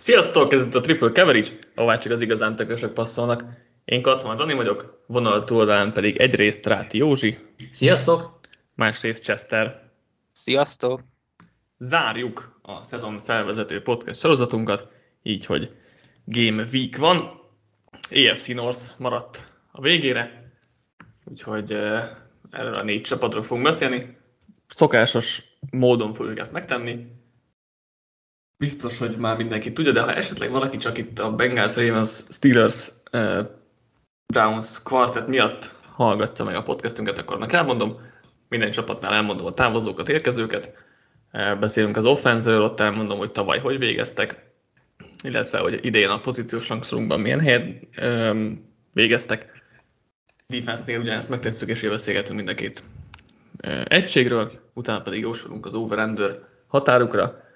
Sziasztok, ez itt a Triple Coverage, ahová csak az igazán tökösök passzolnak. Én Katman Dani vagyok, vonal túloldalán pedig egyrészt Ráti Józsi. Sziasztok! Másrészt Chester. Sziasztok! Zárjuk a szezon felvezető podcast sorozatunkat, így, hogy Game Week van. EFC North maradt a végére, úgyhogy erről a négy csapatról fogunk beszélni. Szokásos módon fogjuk ezt megtenni, biztos, hogy már mindenki tudja, de ha esetleg valaki csak itt a Bengals Ravens Steelers uh, Browns quartet miatt hallgatja meg a podcastünket, akkor annak elmondom. Minden csapatnál elmondom a távozókat, érkezőket. Uh, beszélünk az offenzről, ott elmondom, hogy tavaly hogy végeztek, illetve hogy idén a pozíciós rangsorunkban milyen helyen um, végeztek. Defense-nél ugyanezt megtesszük, és beszélgetünk mind a két egységről, utána pedig jósolunk az over határukra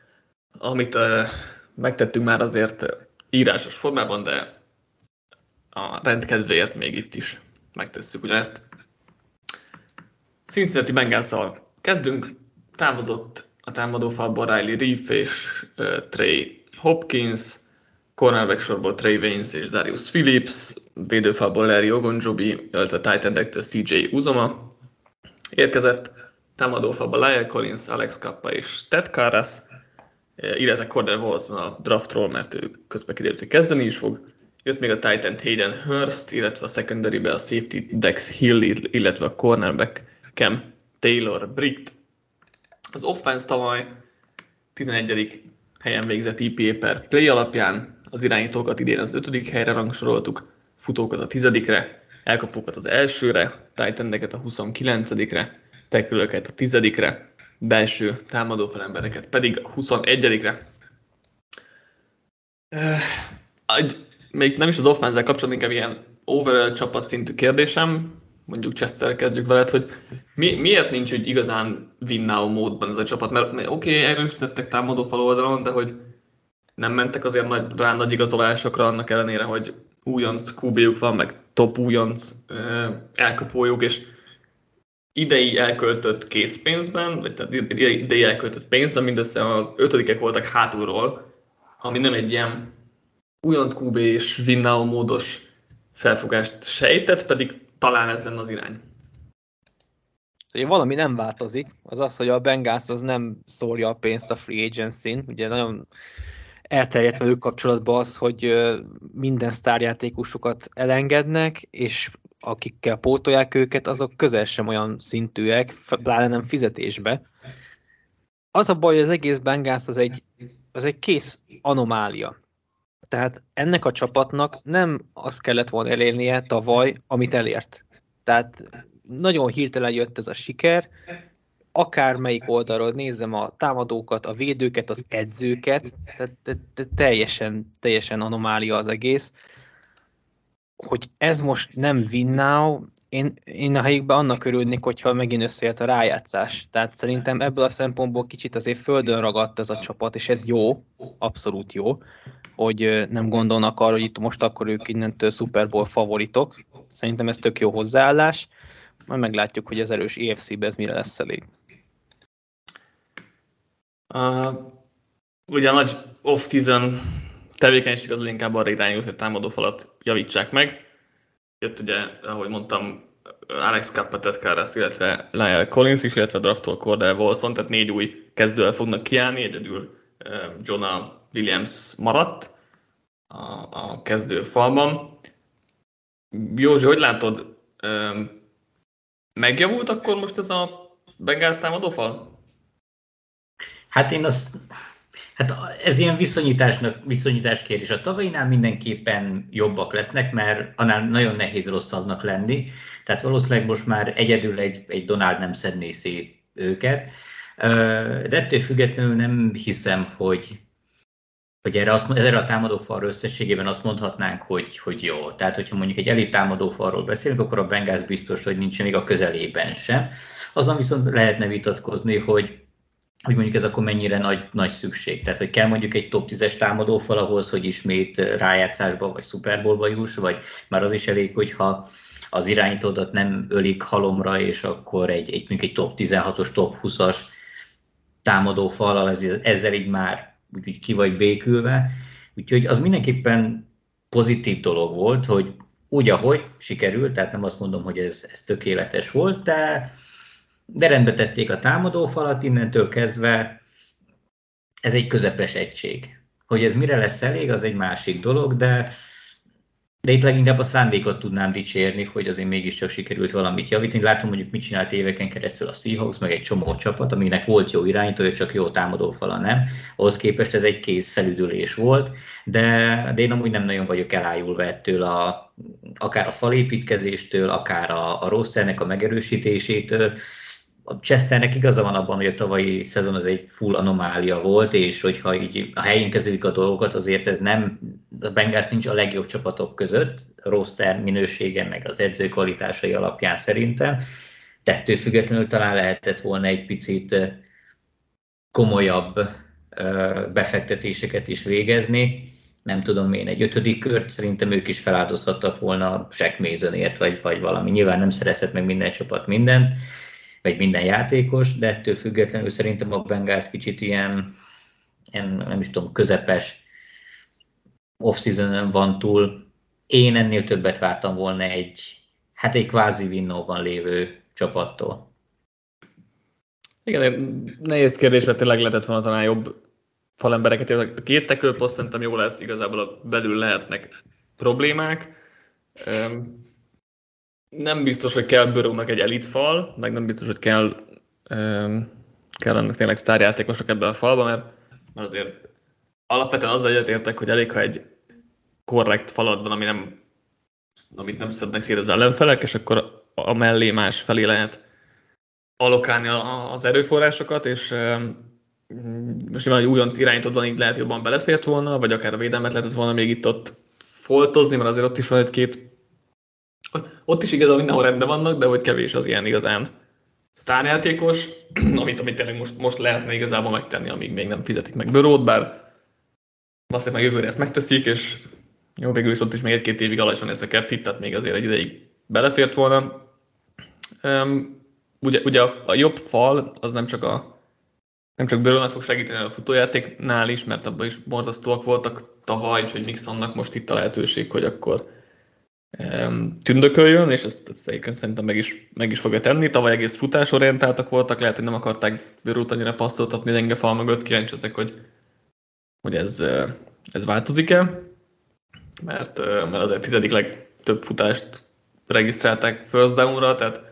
amit uh, megtettünk már azért írásos formában, de a rendkedvéért még itt is megtesszük ugyanezt. Cincinnati bengals kezdünk. Távozott a támadófalból Riley Reef és uh, Trey Hopkins, cornerback sorból Trey Waynes és Darius Phillips, védőfalból Larry Ogonjobi, illetve titan CJ Uzoma érkezett, támadófalból Lyle Collins, Alex Kappa és Ted Karras, illetve Cordell Wilson a draftról, mert ő közben kiderült, hogy kezdeni is fog. Jött még a Titan Hayden Hurst, illetve a secondary a safety Dex Hill, illetve a cornerback Cam Taylor Britt. Az offense tavaly 11. helyen végzett EPA per play alapján, az irányítókat idén az 5. helyre rangsoroltuk, futókat a 10-re, elkapókat az elsőre, titan a 29-re, tekülőket a 10-re, belső támadó felembereket pedig a 21-re. Még nem is az offense kapcsolatban, inkább ilyen overall csapatszintű kérdésem, mondjuk Chester kezdjük veled, hogy mi, miért nincs egy igazán win módban ez a csapat? Mert, mert oké, okay, erősítettek támadó fal oldalon, de hogy nem mentek azért nagy, rá nagy igazolásokra annak ellenére, hogy újonc qb van, meg top újonc elkapójuk, és idei elköltött készpénzben, vagy tehát idei elköltött pénzben mindössze az ötödikek voltak hátulról, ami nem egy ilyen újonc QB és Winnau módos felfogást sejtett, pedig talán ez lenne az irány. Szóval valami nem változik, az az, hogy a Bengals az nem szórja a pénzt a free agency-n, ugye nagyon elterjedt velük kapcsolatban az, hogy minden sztárjátékosukat elengednek, és akikkel pótolják őket, azok közel sem olyan szintűek, pláne nem fizetésbe. Az a baj, hogy az egész Bengals az egy, az egy kész anomália. Tehát ennek a csapatnak nem azt kellett volna elérnie tavaly, amit elért. Tehát nagyon hirtelen jött ez a siker, akármelyik oldalról nézem a támadókat, a védőket, az edzőket, tehát teljesen, teljesen anomália az egész hogy ez most nem win now, én, én a helyükben annak örülnék, hogyha megint összejött a rájátszás. Tehát szerintem ebből a szempontból kicsit azért földön ragadt ez a csapat, és ez jó, abszolút jó, hogy nem gondolnak arra, hogy itt most akkor ők innentől Super Bowl favoritok. Szerintem ez tök jó hozzáállás. Majd meglátjuk, hogy az erős EFC-be ez mire lesz elég. Uh, ugye a nagy off-season tevékenység az inkább arra irányult, hogy támadó falat javítsák meg. Jött ugye, ahogy mondtam, Alex Kappa, Karras, illetve Lyle Collins is, illetve draftol Cordell Wilson, tehát négy új kezdővel fognak kiállni, egyedül Jonah Williams maradt a, a kezdő falban. Józsi, hogy látod, megjavult akkor most ez a Bengals támadófal? Hát én azt Hát ez ilyen viszonyításnak, viszonyítás kérdés. A tavainál mindenképpen jobbak lesznek, mert annál nagyon nehéz rosszabbnak lenni. Tehát valószínűleg most már egyedül egy, egy Donald nem szedné szét őket. De ettől függetlenül nem hiszem, hogy, hogy erre, azt, erre a támadófalra összességében azt mondhatnánk, hogy, hogy jó. Tehát, hogyha mondjuk egy elit támadófalról beszélünk, akkor a Bengals biztos, hogy nincs még a közelében sem. Azon viszont lehetne vitatkozni, hogy hogy mondjuk ez akkor mennyire nagy, nagy szükség. Tehát, hogy kell mondjuk egy top 10-es támadófal ahhoz, hogy ismét rájátszásba vagy Super Bowlba juss, vagy már az is elég, hogyha az irányítódat nem ölik halomra, és akkor egy, egy mondjuk egy top 16-os, top 20-as támadófal, ezzel így már úgy, úgy ki vagy békülve. Úgyhogy az mindenképpen pozitív dolog volt, hogy úgy, ahogy sikerült, tehát nem azt mondom, hogy ez, ez tökéletes volt, de, de rendbe tették a támadófalat, innentől kezdve ez egy közepes egység. Hogy ez mire lesz elég, az egy másik dolog, de de itt leginkább a szándékot tudnám dicsérni, hogy azért mégiscsak sikerült valamit javítani. Látom mondjuk mit csinált éveken keresztül a Seahawks, meg egy csomó csapat, aminek volt jó irányítója, csak jó támadófala nem. Ahhoz képest ez egy kész felüdülés volt, de, de én amúgy nem nagyon vagyok elájulva ettől a, akár a falépítkezéstől, akár a, a rosternek a megerősítésétől a Chesternek igaza van abban, hogy a tavalyi szezon az egy full anomália volt, és hogyha így a helyén kezelik a dolgokat, azért ez nem, a Bengals nincs a legjobb csapatok között, a roster minősége, meg az edző kvalitásai alapján szerintem, tettől függetlenül talán lehetett volna egy picit komolyabb befektetéseket is végezni. Nem tudom én, egy ötödik kört szerintem ők is feláldozhattak volna Shaq Masonért, vagy, vagy valami. Nyilván nem szerezhet meg minden csapat mindent, vagy minden játékos, de ettől függetlenül szerintem a Bengals kicsit ilyen, ilyen nem is tudom, közepes off van túl. Én ennél többet vártam volna egy, hát egy kvázi vinnóban lévő csapattól. Igen, nehéz kérdés, mert tényleg lehetett volna talán jobb falembereket. A két tekölposzt szerintem jó lesz, igazából a belül lehetnek problémák nem biztos, hogy kell Börőnek egy elit fal, meg nem biztos, hogy kell, um, ennek tényleg sztárjátékosok ebben a falban, mert, mert azért alapvetően azzal egyetértek, hogy elég, ha egy korrekt falad van, ami nem, amit nem szednek szét az ellenfelek, és akkor a mellé más felé lehet alokálni az erőforrásokat, és most nyilván egy újonc irányítódban így lehet jobban belefért volna, vagy akár a védelmet lehetett volna még itt-ott foltozni, mert azért ott is van egy-két ott is igazából mindenhol rendben vannak, de hogy kevés az ilyen igazán sztárjátékos, amit, amit tényleg most, most lehetne igazából megtenni, amíg még nem fizetik meg Börót, bár azt meg jövőre ezt megteszik, és jó, végül is ott is még egy-két évig alacsony ez a cap hit, tehát még azért egy ideig belefért volna. Um, ugye, ugye a, a, jobb fal az nem csak a nem csak Börónak fog segíteni a futójátéknál is, mert abban is borzasztóak voltak tavaly, hogy Mixonnak most itt a lehetőség, hogy akkor tündököljön, és ezt, ezt egyébként szerintem meg is, meg is fogja tenni. Tavaly egész futásorientáltak voltak, lehet, hogy nem akarták bőrút annyira passzoltatni gyenge fal mögött, kíváncsi ezek, hogy, hogy ez, ez változik-e, mert, mert a tizedik legtöbb futást regisztrálták first down-ra, tehát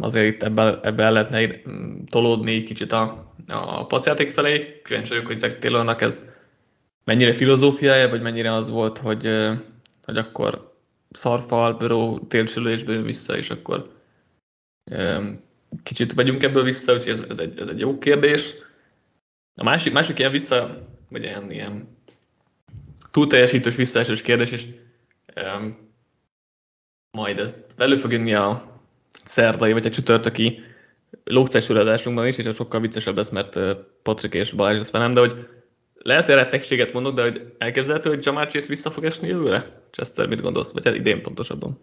azért itt ebben, ebbe el lehetne tolódni kicsit a, a passzjáték felé. Kíváncsi vagyok, hogy Zach Taylornak ez mennyire filozófiája, vagy mennyire az volt, hogy, hogy akkor szarfal, bőró tércsülésből jön vissza, és akkor kicsit vegyünk ebből vissza, úgyhogy ez, ez, egy, ez egy jó kérdés. A másik, másik ilyen vissza, vagy ilyen, ilyen túlteljesítős visszaesős kérdés, és um, majd ezt elő fog jönni a szerdai, vagy a csütörtöki lógcesüladásunkban is, és ez sokkal viccesebb lesz, mert Patrik és Balázs lesz velem, de hogy lehet, hogy rettegséget mondok, de hogy elképzelhető, hogy Jamar Chase vissza fog esni jövőre? Chester, mit gondolsz? Vagy hát idén pontosabban?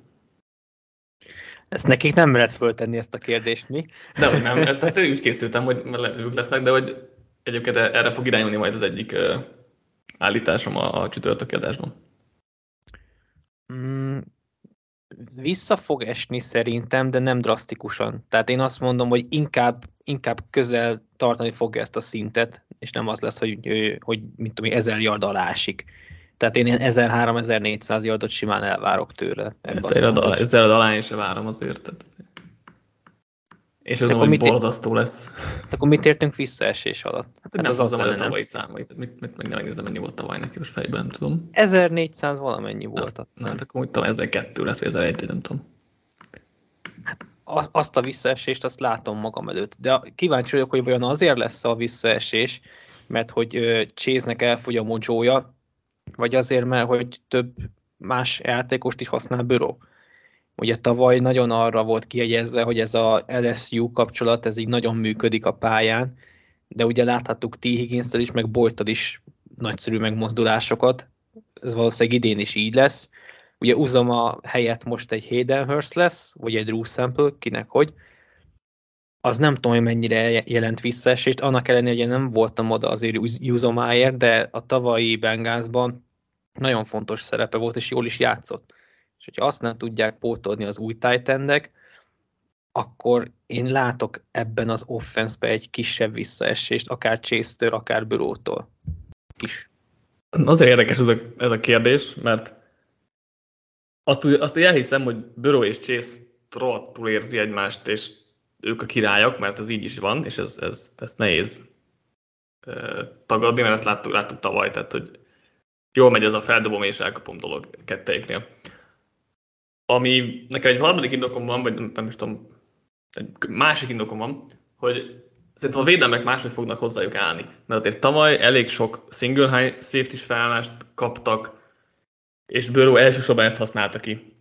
Ezt nekik nem lehet föltenni ezt a kérdést, mi? De hogy nem, ezt hát úgy készültem, hogy lehet, hogy lesznek, de hogy egyébként erre fog irányulni majd az egyik uh, állításom a, a csütörtöki adásban. Mm, vissza fog esni szerintem, de nem drasztikusan. Tehát én azt mondom, hogy inkább, inkább közel tartani fogja ezt a szintet, és nem az lesz, hogy, hogy mint tudom, ezer yard alá esik. Tehát én ilyen 1300-1400 yardot simán elvárok tőle. Ezzel a alá is várom azért. Tehát. És ez hogy borzasztó lesz. Tehát akkor mit értünk visszaesés alatt? Hát, hát az az, az a tavalyi számait. Mit, mit, meg nem megnézem, mennyi volt tavaly neki, most fejben nem tudom. 1400 valamennyi volt. Na, na hát akkor úgy tudom, 1002 lesz, vagy 1001, nem tudom. Hát azt a visszaesést azt látom magam előtt. De kíváncsi vagyok, hogy vajon azért lesz a visszaesés, mert hogy Chase-nek elfogy a mojója, vagy azért, mert hogy több más játékost is használ büró. Ugye tavaly nagyon arra volt kiegyezve, hogy ez a LSU kapcsolat, ez így nagyon működik a pályán, de ugye láthattuk T. higgins is, meg boyd is nagyszerű megmozdulásokat, ez valószínűleg idén is így lesz. Ugye Uzama helyett most egy Hayden lesz, vagy egy Drew Sample, kinek hogy. az nem tudom, hogy mennyire jelent visszaesést, annak ellenére, hogy én nem voltam oda azért Juzomáért, de a tavalyi Bengászban nagyon fontos szerepe volt, és jól is játszott. És hogyha azt nem tudják pótolni az új titan akkor én látok ebben az offenszbe egy kisebb visszaesést, akár chase akár Bürótól is. Azért érdekes ez a, ez a kérdés, mert azt, azt elhiszem, hogy Böró és Chase rohadtul érzi egymást, és ők a királyok, mert ez így is van, és ez, ez, ez nehéz tagadni, mert ezt láttuk, láttuk tavaly, tehát hogy jól megy ez a feldobom és elkapom dolog kettejéknél. Ami nekem egy harmadik indokom van, vagy nem, nem is tudom, egy másik indokom van, hogy szerintem a védelmek máshogy fognak hozzájuk állni. Mert azért tavaly elég sok single high safety felállást kaptak, és Burrow elsősorban ezt használta ki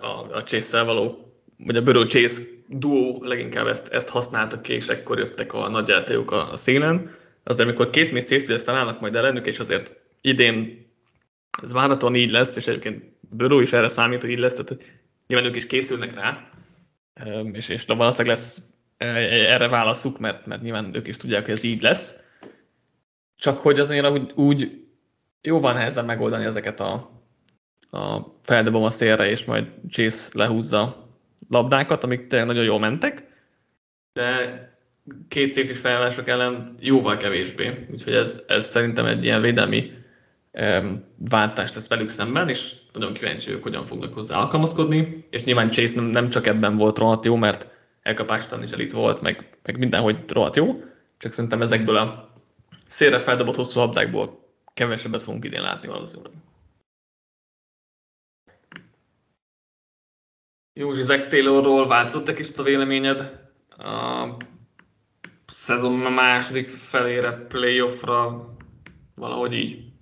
a, a chase való, vagy a Burrow Chase duo leginkább ezt, ezt használta ki, és ekkor jöttek a nagy a, a szélen. Azért, amikor két mély safety felállnak majd ellenük, és azért idén ez várhatóan így lesz, és egyébként Burrow is erre számít, hogy így lesz, tehát nyilván ők is készülnek rá, és, és valószínűleg lesz erre válaszuk, mert, mert nyilván ők is tudják, hogy ez így lesz. Csak hogy azért úgy, úgy jóval nehezen megoldani ezeket a, a feldobom a szélre, és majd Chase lehúzza labdákat, amik tényleg nagyon jól mentek, de két safety felállások ellen jóval kevésbé. Úgyhogy ez, ez szerintem egy ilyen védelmi um, váltás lesz velük szemben, és nagyon kíváncsi ők, hogyan fognak hozzá alkalmazkodni. És nyilván Chase nem, nem csak ebben volt rohadt jó, mert elkapástan is elit volt, meg, meg mindenhogy rohadt jó, csak szerintem ezekből a szélre feldobott hosszú labdákból kevesebbet fogunk idén látni valószínűleg. Józsi Zach Taylorról változott egy kicsit a véleményed? A szezon második felére, playoffra, valahogy így?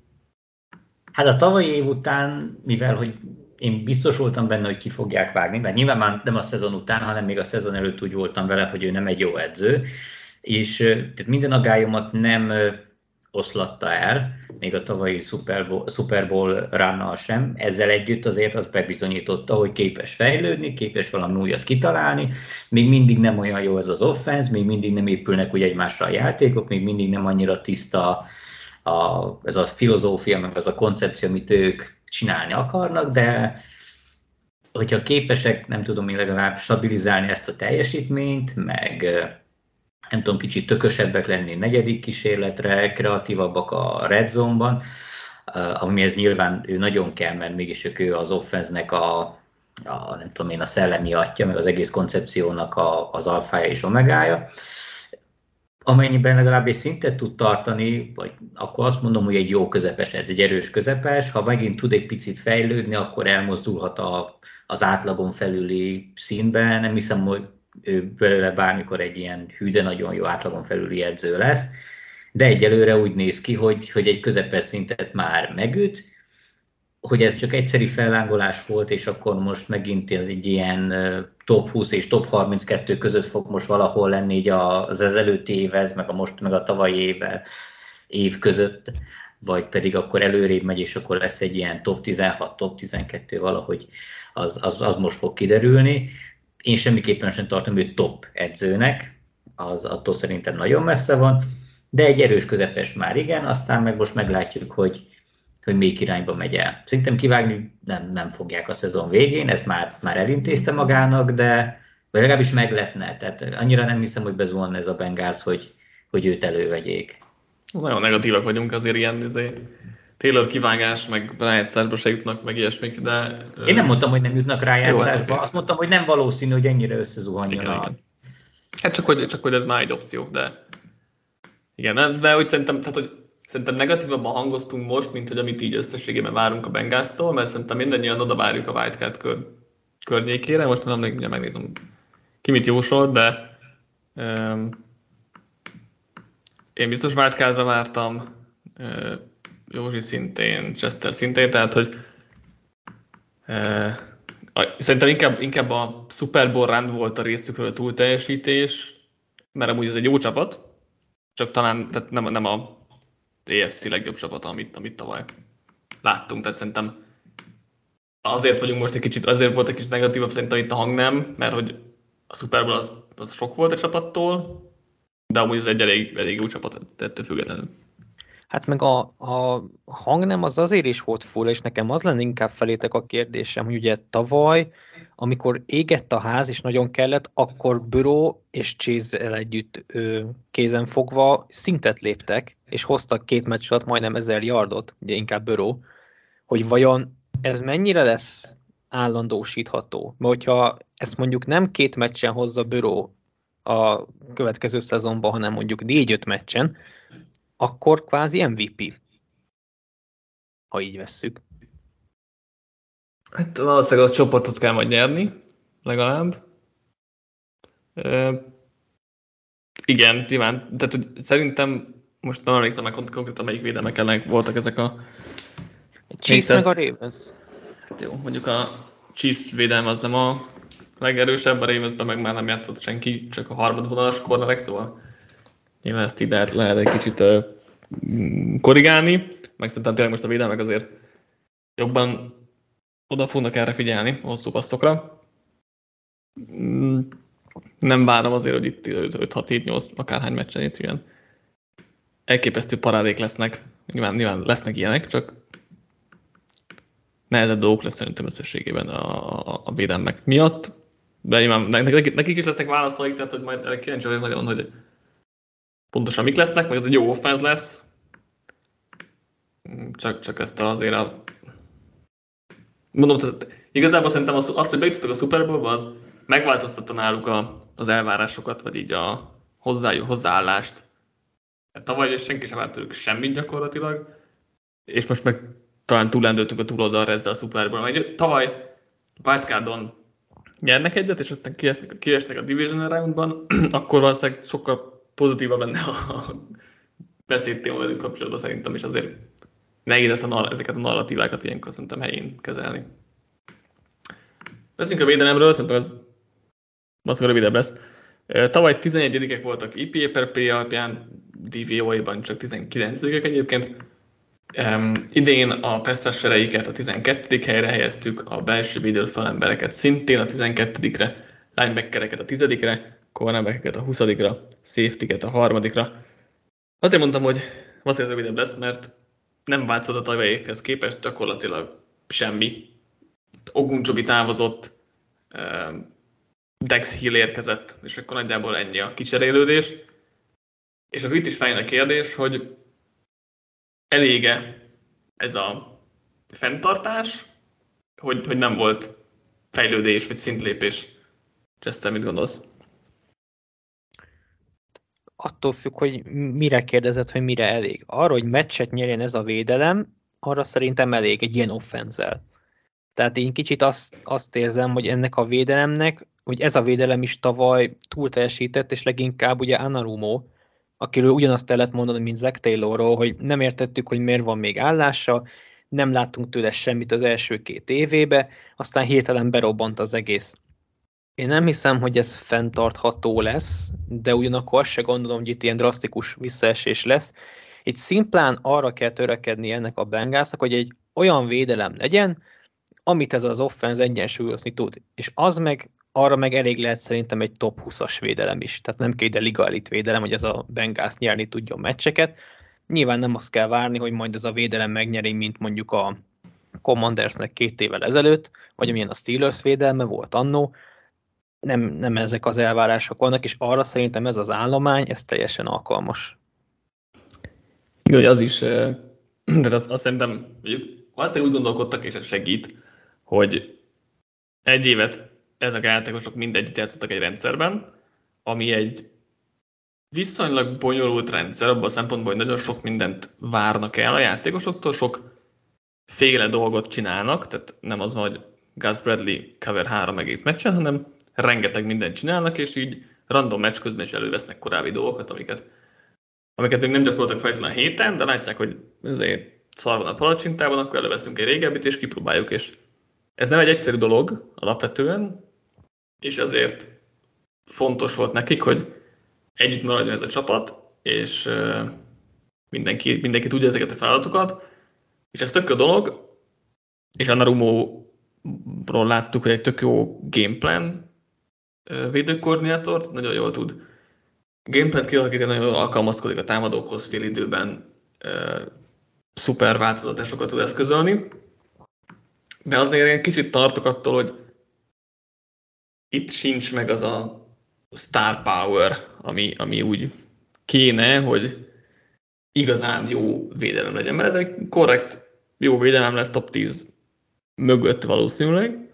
Hát a tavalyi év után, mivel hogy én biztos voltam benne, hogy ki fogják vágni, mert nyilván már nem a szezon után, hanem még a szezon előtt úgy voltam vele, hogy ő nem egy jó edző, és tehát minden agályomat nem oszlatta el, még a tavalyi Super Bowl, Super Bowl sem. Ezzel együtt azért az bebizonyította, hogy képes fejlődni, képes valami újat kitalálni, még mindig nem olyan jó ez az offense, még mindig nem épülnek úgy egymásra a játékok, még mindig nem annyira tiszta a, ez a filozófia, meg az a koncepció, amit ők csinálni akarnak, de hogyha képesek, nem tudom én legalább stabilizálni ezt a teljesítményt, meg nem tudom, kicsit tökösebbek lenni negyedik kísérletre, kreatívabbak a red zone-ban, amihez nyilván ő nagyon kell, mert mégis ő az offenznek a, a, nem tudom én, a szellemi atya, meg az egész koncepciónak a, az alfája és omegája. Amennyiben legalább egy szintet tud tartani, vagy akkor azt mondom, hogy egy jó közepes, egy erős közepes, ha megint tud egy picit fejlődni, akkor elmozdulhat a, az átlagon felüli színbe. Nem hiszem, hogy ő belőle bármikor egy ilyen hű, de nagyon jó átlagon felüli edző lesz, de egyelőre úgy néz ki, hogy, hogy egy közepes szintet már megüt, hogy ez csak egyszeri fellángolás volt, és akkor most megint ez egy ilyen top 20 és top 32 között fog most valahol lenni így az ezelőtti évez, meg a most, meg a tavalyi éve, év között, vagy pedig akkor előrébb megy, és akkor lesz egy ilyen top 16, top 12 valahogy, az, az, az most fog kiderülni én semmiképpen sem tartom őt top edzőnek, az attól szerintem nagyon messze van, de egy erős közepes már igen, aztán meg most meglátjuk, hogy, hogy még irányba megy el. Szerintem kivágni nem, nem fogják a szezon végén, ez már, már elintézte magának, de vagy legalábbis meglepne. Tehát annyira nem hiszem, hogy bezuhan ez a bengáz, hogy, hogy őt elővegyék. Nagyon negatívak vagyunk azért ilyen izé, Taylor kivágás, meg rájátszásba se jutnak, meg ilyesmik, de... Én nem mondtam, hogy nem jutnak rájátszásba, hát azt mondtam, hogy nem valószínű, hogy ennyire összezuhanjon igen, a... Igen. Hát csak hogy, csak hogy ez már egy opció, de... Igen, de hogy szerintem, tehát, hogy szerintem negatívabban hangoztunk most, mint hogy amit így összességében várunk a Bengáztól, mert szerintem mindannyian oda várjuk a wildcard kör, környékére. Most nem ugye megnézem, ki mit jósolt, de um, én biztos wildcardra vártam, uh, Józsi szintén, Chester szintén, tehát hogy e, szerintem inkább, inkább a Super Bowl run volt a részükről a túlteljesítés, mert amúgy ez egy jó csapat, csak talán tehát nem, nem a EFC legjobb csapat, amit, amit tavaly láttunk, tehát szerintem azért vagyunk most egy kicsit, azért volt egy kicsit negatívabb szerintem itt a hang nem, mert hogy a Super Bowl az, az sok volt a csapattól, de amúgy ez egy elég, elég jó csapat ettől függetlenül. Hát meg a, a hang nem az azért is volt full, és nekem az lenne inkább felétek a kérdésem, hogy ugye tavaly, amikor égett a ház, és nagyon kellett, akkor Büró és chase együtt ö, kézen fogva szintet léptek, és hoztak két meccs alatt majdnem ezer yardot, ugye inkább Büró, hogy vajon ez mennyire lesz állandósítható? Mert hogyha ezt mondjuk nem két meccsen hozza Büró a következő szezonban, hanem mondjuk négy-öt meccsen, akkor kvázi MVP. Ha így vesszük. Hát valószínűleg a csoportot kell majd nyerni, legalább. E, igen, nyilván. Tehát hogy szerintem most nem emlékszem meg konkrétan melyik védelmek ellen voltak ezek a... Chiefs meg a Ravens. Hát jó, mondjuk a Chiefs védelme az nem a legerősebb, a Ravensben meg már nem játszott senki, csak a harmadvonalas cornerek, szóval nyilván ezt így lehet, lehet egy kicsit uh, korrigálni, meg szerintem tényleg most a védelmek azért jobban oda fognak erre figyelni, hosszú passzokra. Mm, nem várom azért, hogy itt 5-6-7-8 akárhány meccsen itt ilyen elképesztő parádék lesznek. Nyilván, nyilván lesznek ilyenek, csak nehezebb dolgok lesz szerintem összességében a, a, a védelmek miatt. De nyilván nekik, nekik is lesznek válaszaik, tehát hogy majd kíváncsi vagyok nagyon, hogy pontosan mik lesznek, meg ez egy jó offense lesz. Csak, csak ezt azért a... Mondom, tehát igazából szerintem az, azt, hogy bejutottak a Super Bowl-ba, az megváltoztatta náluk a, az elvárásokat, vagy így a hozzájuk, hozzáállást. Tavaly senki sem várt tőlük semmit gyakorlatilag, és most meg talán túlendültünk a túloldalra ezzel a Super Bowl. Tavaly wildcardon nyernek egyet, és aztán kiesnek, kiesnek a Division Roundban, akkor valószínűleg sokkal pozitívabb lenne a beszédtéma velük kapcsolatban szerintem, és azért nehéz ezt a, ezeket a narratívákat ilyenkor szerintem helyén kezelni. Beszéljünk a védelemről, szerintem ez valószínűleg rövidebb lesz. Tavaly 11-ek voltak EPA per P alapján, DVOA-ban csak 19-ek egyébként. Um, idén a pesztessereiket a 12. helyre helyeztük, a belső védőfalembereket szintén a 12-re, linebackereket a 10-re, cornerbackeket a 20-ra, safety-ket a 3-ra. Azért mondtam, hogy valószínűleg rövidebb lesz, mert nem változott a tavalyiekhez képest gyakorlatilag semmi. Ogunjobi távozott, Dex Hill érkezett, és akkor nagyjából ennyi a kicserélődés. És akkor itt is feljön a kérdés, hogy elége ez a fenntartás, hogy, hogy nem volt fejlődés vagy szintlépés. Chester, mit gondolsz? Attól függ, hogy mire kérdezett, hogy mire elég. Arra, hogy meccset nyerjen ez a védelem, arra szerintem elég egy ilyen offenzel. Tehát én kicsit azt, azt érzem, hogy ennek a védelemnek, hogy ez a védelem is tavaly túl teljesített, és leginkább ugye Anarumo, akiről ugyanazt el lehet mondani, mint Zach Taylorról, hogy nem értettük, hogy miért van még állása, nem láttunk tőle semmit az első két évébe, aztán hirtelen berobbant az egész. Én nem hiszem, hogy ez fenntartható lesz, de ugyanakkor azt se gondolom, hogy itt ilyen drasztikus visszaesés lesz. Itt szimplán arra kell törekedni ennek a Bengalsnak, hogy egy olyan védelem legyen, amit ez az offense egyensúlyozni tud. És az meg, arra meg elég lehet szerintem egy top 20-as védelem is. Tehát nem kell ide liga elit védelem, hogy ez a Bengals nyerni tudjon meccseket. Nyilván nem azt kell várni, hogy majd ez a védelem megnyeri, mint mondjuk a Commandersnek két évvel ezelőtt, vagy amilyen a Steelers védelme volt annó, nem, nem ezek az elvárások vannak, és arra szerintem ez az állomány, ez teljesen alkalmas. Jó, az is, de azt, azt szerintem, azt úgy gondolkodtak, és ez segít, hogy egy évet ezek a játékosok mindegyik játszottak egy rendszerben, ami egy viszonylag bonyolult rendszer, abban a szempontból, hogy nagyon sok mindent várnak el a játékosoktól, sok féle dolgot csinálnak, tehát nem az van, hogy Gus Bradley cover három egész meccsen, hanem rengeteg mindent csinálnak, és így random meccs közben is elővesznek korábbi dolgokat, amiket, amiket még nem gyakoroltak feltétlenül a héten, de látják, hogy azért szar van a palacsintában, akkor előveszünk egy régebbit, és kipróbáljuk, és ez nem egy egyszerű dolog alapvetően, és ezért fontos volt nekik, hogy együtt maradjon ez a csapat, és mindenki, mindenki tudja ezeket a feladatokat, és ez tök jó dolog, és Anarumo-ról láttuk, hogy egy tök jó gameplan, védőkoordinátort, nagyon jól tud. Gamepad kialakítani, nagyon jól alkalmazkodik a támadókhoz fél időben, szuper változatásokat tud eszközölni, de azért én kicsit tartok attól, hogy itt sincs meg az a star power, ami, ami úgy kéne, hogy igazán jó védelem legyen, mert ez egy korrekt jó védelem lesz top 10 mögött valószínűleg,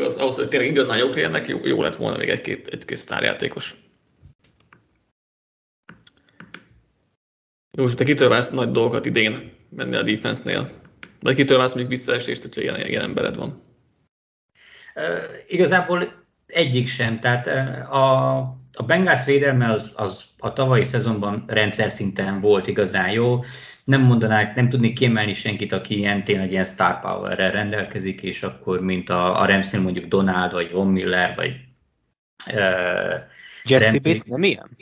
az, ahhoz, hogy tényleg igazán jók legyenek, jó, jó lett volna még egy-két, egy-két sztárjátékos. Jó, és te kitől vársz nagy dolgokat idén menni a defense-nél? Kitől vársz mondjuk visszaesést, hogyha ilyen, ilyen embered van? Uh, igazából egyik sem. Tehát a, a Bengals védelme az, az a tavalyi szezonban rendszer szinten volt igazán jó. Nem mondanák, nem tudnék kiemelni senkit, aki ilyen tényleg ilyen star power rendelkezik, és akkor mint a, a Ramsey mondjuk Donald, vagy Von Miller, vagy uh, Jesse Bates nem ilyen?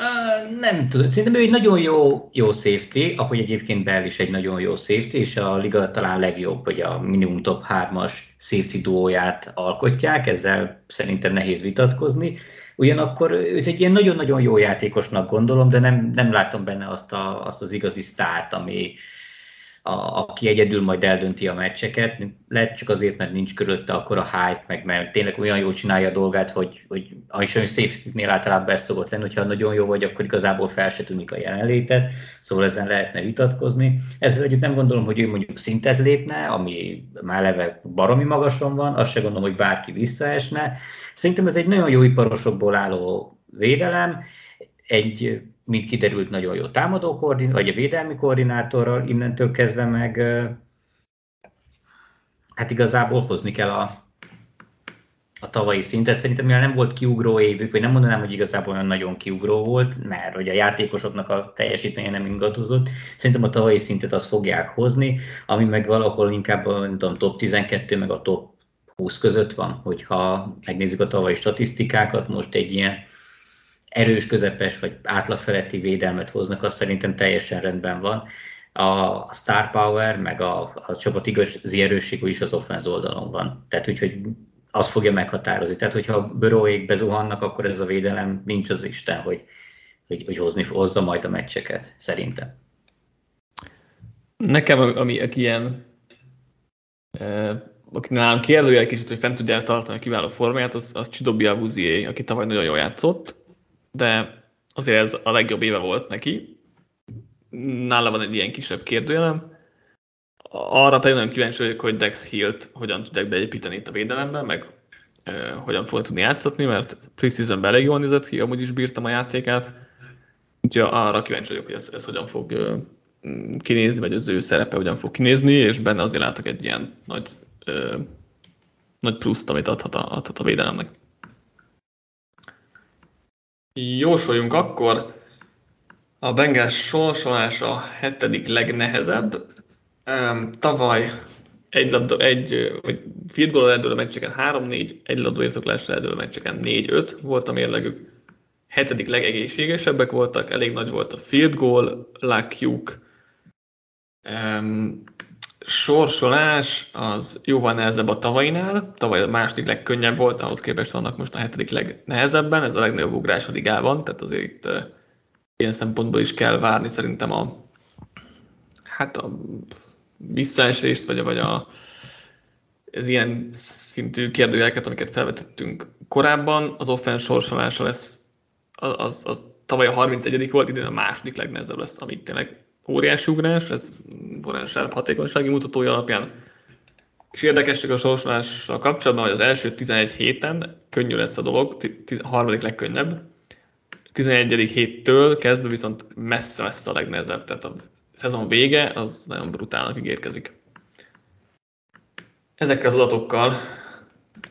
Uh, nem tudom, szerintem ő egy nagyon jó, jó safety, ahogy egyébként Bell is egy nagyon jó safety, és a liga talán legjobb, hogy a minimum top 3-as safety duóját alkotják, ezzel szerintem nehéz vitatkozni. Ugyanakkor őt egy ilyen nagyon-nagyon jó játékosnak gondolom, de nem, nem látom benne azt, a, azt az igazi sztárt, ami, a, aki egyedül majd eldönti a meccseket. Lehet csak azért, mert nincs körülötte akkor a hype, meg mert tényleg olyan jól csinálja a dolgát, hogy, hogy is olyan safety-nél általában ez szokott lenni, hogyha nagyon jó vagy, akkor igazából fel se tűnik a jelenlétet, szóval ezen lehetne vitatkozni. Ezzel együtt nem gondolom, hogy ő mondjuk szintet lépne, ami már leve baromi magason van, azt se gondolom, hogy bárki visszaesne. Szerintem ez egy nagyon jó iparosokból álló védelem, egy mint kiderült, nagyon jó támadó koordin, vagy a védelmi koordinátorral, innentől kezdve meg hát igazából hozni kell a, a tavalyi szintet. Szerintem mivel nem volt kiugró évük, vagy nem mondanám, hogy igazából olyan nagyon kiugró volt, mert hogy a játékosoknak a teljesítménye nem ingatozott. Szerintem a tavalyi szintet azt fogják hozni, ami meg valahol inkább a tudom, top 12 meg a top 20 között van, hogyha megnézzük a tavalyi statisztikákat, most egy ilyen erős, közepes vagy átlagfeletti védelmet hoznak, az szerintem teljesen rendben van. A star power, meg a, a csapat igazi erősség is az offense oldalon van. Tehát úgyhogy az fogja meghatározni. Tehát, hogyha bőróék bezuhannak, akkor ez a védelem nincs az Isten, hogy, hogy, hogy hozni, hozza majd a meccseket, szerintem. Nekem, ami, aki ilyen, e, aki nálam kérdőjel kicsit, hogy fent tudja tartani a kiváló formáját, az, az Csidobi Abuzié, aki tavaly nagyon jól játszott, de azért ez a legjobb éve volt neki. Nála van egy ilyen kisebb kérdőjelem. Arra pedig nagyon kíváncsi vagyok, hogy Dex Hill-t hogyan tudják beépíteni itt a védelemben, meg uh, hogyan fog tudni játszatni, mert preseason elég jól nézett ki, amúgy is bírtam a játékát. Úgyhogy arra kíváncsi vagyok, hogy ez, ez hogyan fog uh, kinézni, vagy az ő szerepe hogyan fog kinézni, és benne azért látok egy ilyen nagy, uh, nagy pluszt, amit adhat a, adhat a védelemnek. Jósoljunk akkor. A Bengals sorsolása hetedik legnehezebb. Tavaly egy, labda, egy vagy field goal eldől a meccseken 3-4, egy labda értoklásra eldől a meccseken 4-5 volt a mérlegük. Hetedik legegészségesebbek voltak, elég nagy volt a field goal, lakjuk. Um, sorsolás az jóval nehezebb a tavainál, tavaly a második legkönnyebb volt, ahhoz képest vannak most a hetedik legnehezebben, ez a legnagyobb ugrás a ligában, tehát azért itt ilyen szempontból is kell várni szerintem a hát a visszaesést, vagy, vagy a, ez ilyen szintű kérdőjeleket, amiket felvetettünk korábban, az offense sorsolása lesz, az, az, az tavaly a 31. volt, idén a második legnehezebb lesz, amit tényleg óriási ugrás, ez Forensár hatékonysági mutatója alapján. És érdekes a sorsolással kapcsolatban, hogy az első 11 héten könnyű lesz a dolog, a harmadik legkönnyebb. 11. héttől kezdve viszont messze lesz a legnehezebb, tehát a szezon vége az nagyon brutálnak ígérkezik. Ezekkel az adatokkal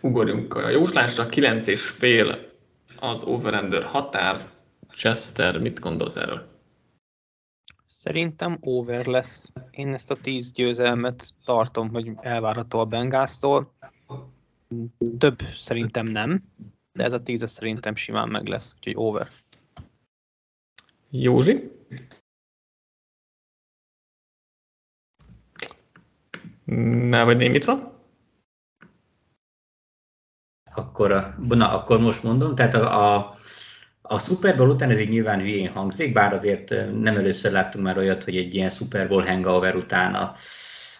ugorjunk a jóslásra, 9,5 az over határ. Chester, mit gondolsz erről? Szerintem over lesz. Én ezt a 10 győzelmet tartom, hogy elvárható a Bengásztól. Több szerintem nem, de ez a 10 szerintem simán meg lesz, úgyhogy over. Józsi? Ne vagy némítva? akkor, na, akkor most mondom, tehát a, a, a Super Bowl után ez így nyilván hülyén hangzik, bár azért nem először láttunk már olyat, hogy egy ilyen Super Bowl hangover után a,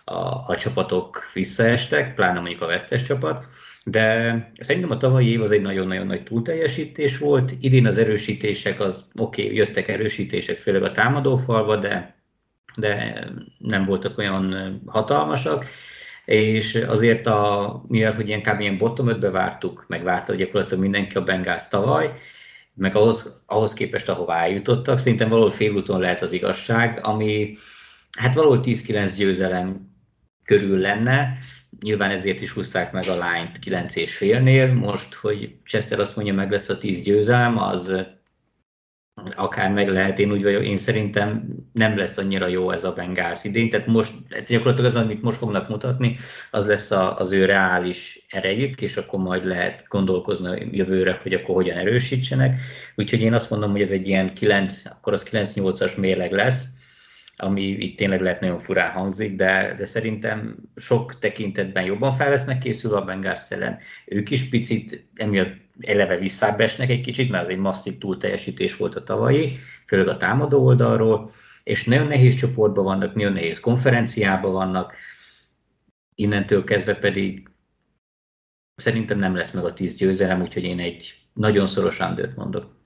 a, a csapatok visszaestek, pláne mondjuk a vesztes csapat, de szerintem a tavalyi év az egy nagyon-nagyon nagy túlteljesítés volt. Idén az erősítések, az oké, okay, jöttek erősítések, főleg a támadófalva, de, de nem voltak olyan hatalmasak és azért a, mivel hogy ilyen kb. ilyen bottom 5-be vártuk, meg várta gyakorlatilag mindenki a Bengals tavaly, meg ahhoz, ahhoz képest, ahová eljutottak, szerintem valahol félúton lehet az igazság, ami hát valahol 10-9 győzelem körül lenne, nyilván ezért is húzták meg a lányt 9 és félnél, most, hogy Chester azt mondja, meg lesz a 10 győzelem, az akár meg lehet, én úgy vagyok, én szerintem nem lesz annyira jó ez a Bengals idén, tehát most gyakorlatilag az, amit most fognak mutatni, az lesz a, az ő reális erejük, és akkor majd lehet gondolkozni jövőre, hogy akkor hogyan erősítsenek. Úgyhogy én azt mondom, hogy ez egy ilyen 9, akkor az 9-8-as mérleg lesz, ami itt tényleg lehet nagyon furán hangzik, de, de szerintem sok tekintetben jobban fel lesznek készülve a Bengals ellen. Ők is picit emiatt eleve visszábbesnek egy kicsit, mert az egy masszív túlteljesítés volt a tavalyi, főleg a támadó oldalról, és nagyon nehéz csoportban vannak, nagyon nehéz konferenciában vannak, innentől kezdve pedig szerintem nem lesz meg a tíz győzelem, úgyhogy én egy nagyon szoros undert mondok.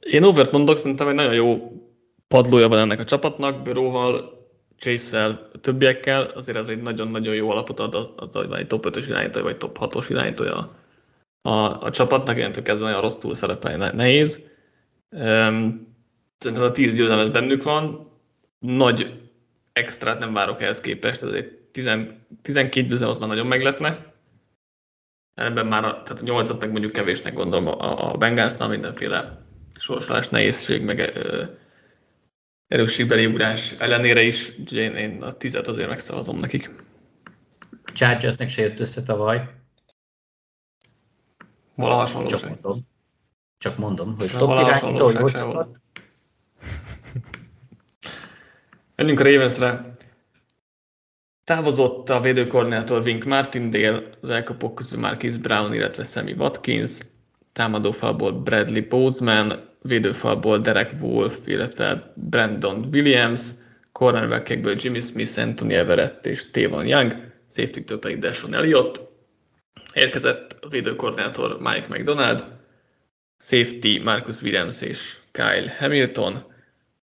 Én overt mondok, szerintem egy nagyon jó padlója van ennek a csapatnak, Bőróval, Chase-szel, többiekkel, azért ez egy nagyon-nagyon jó alapot ad az, az hogy egy top 5-ös irányítója, vagy top 6-os irányítója a, a csapatnak, illetve kezdve nagyon rosszul szerepelni nehéz. Szerintem a 10 győzelem bennük van, nagy extrát nem várok ehhez képest, ez egy 10, 12 győzelem az már nagyon meglepne. Ebben már a, tehát a 8 meg mondjuk kevésnek gondolom a, a Bengalsnál mindenféle sorsolás nehézség, meg erősségbeli ugrás ellenére is, úgyhogy én, én a tizet azért megszavazom nekik. Chargersnek se jött össze tavaly. Vala hasonló Csak mondom. Csak mondom, hogy top irányító, jó csapat. Menjünk a Ravensre. Távozott a védőkoordinátor Wink Martindale, az elkapók közül Marquis Brown, illetve Sammy Watkins, támadófalból Bradley Bozeman, védőfalból Derek Wolf, illetve Brandon Williams, cornerbackekből Jimmy Smith, Anthony Everett és Tavon Young, safety-től pedig Deshaun Elliott. Érkezett a védőkoordinátor Mike McDonald, safety Marcus Williams és Kyle Hamilton,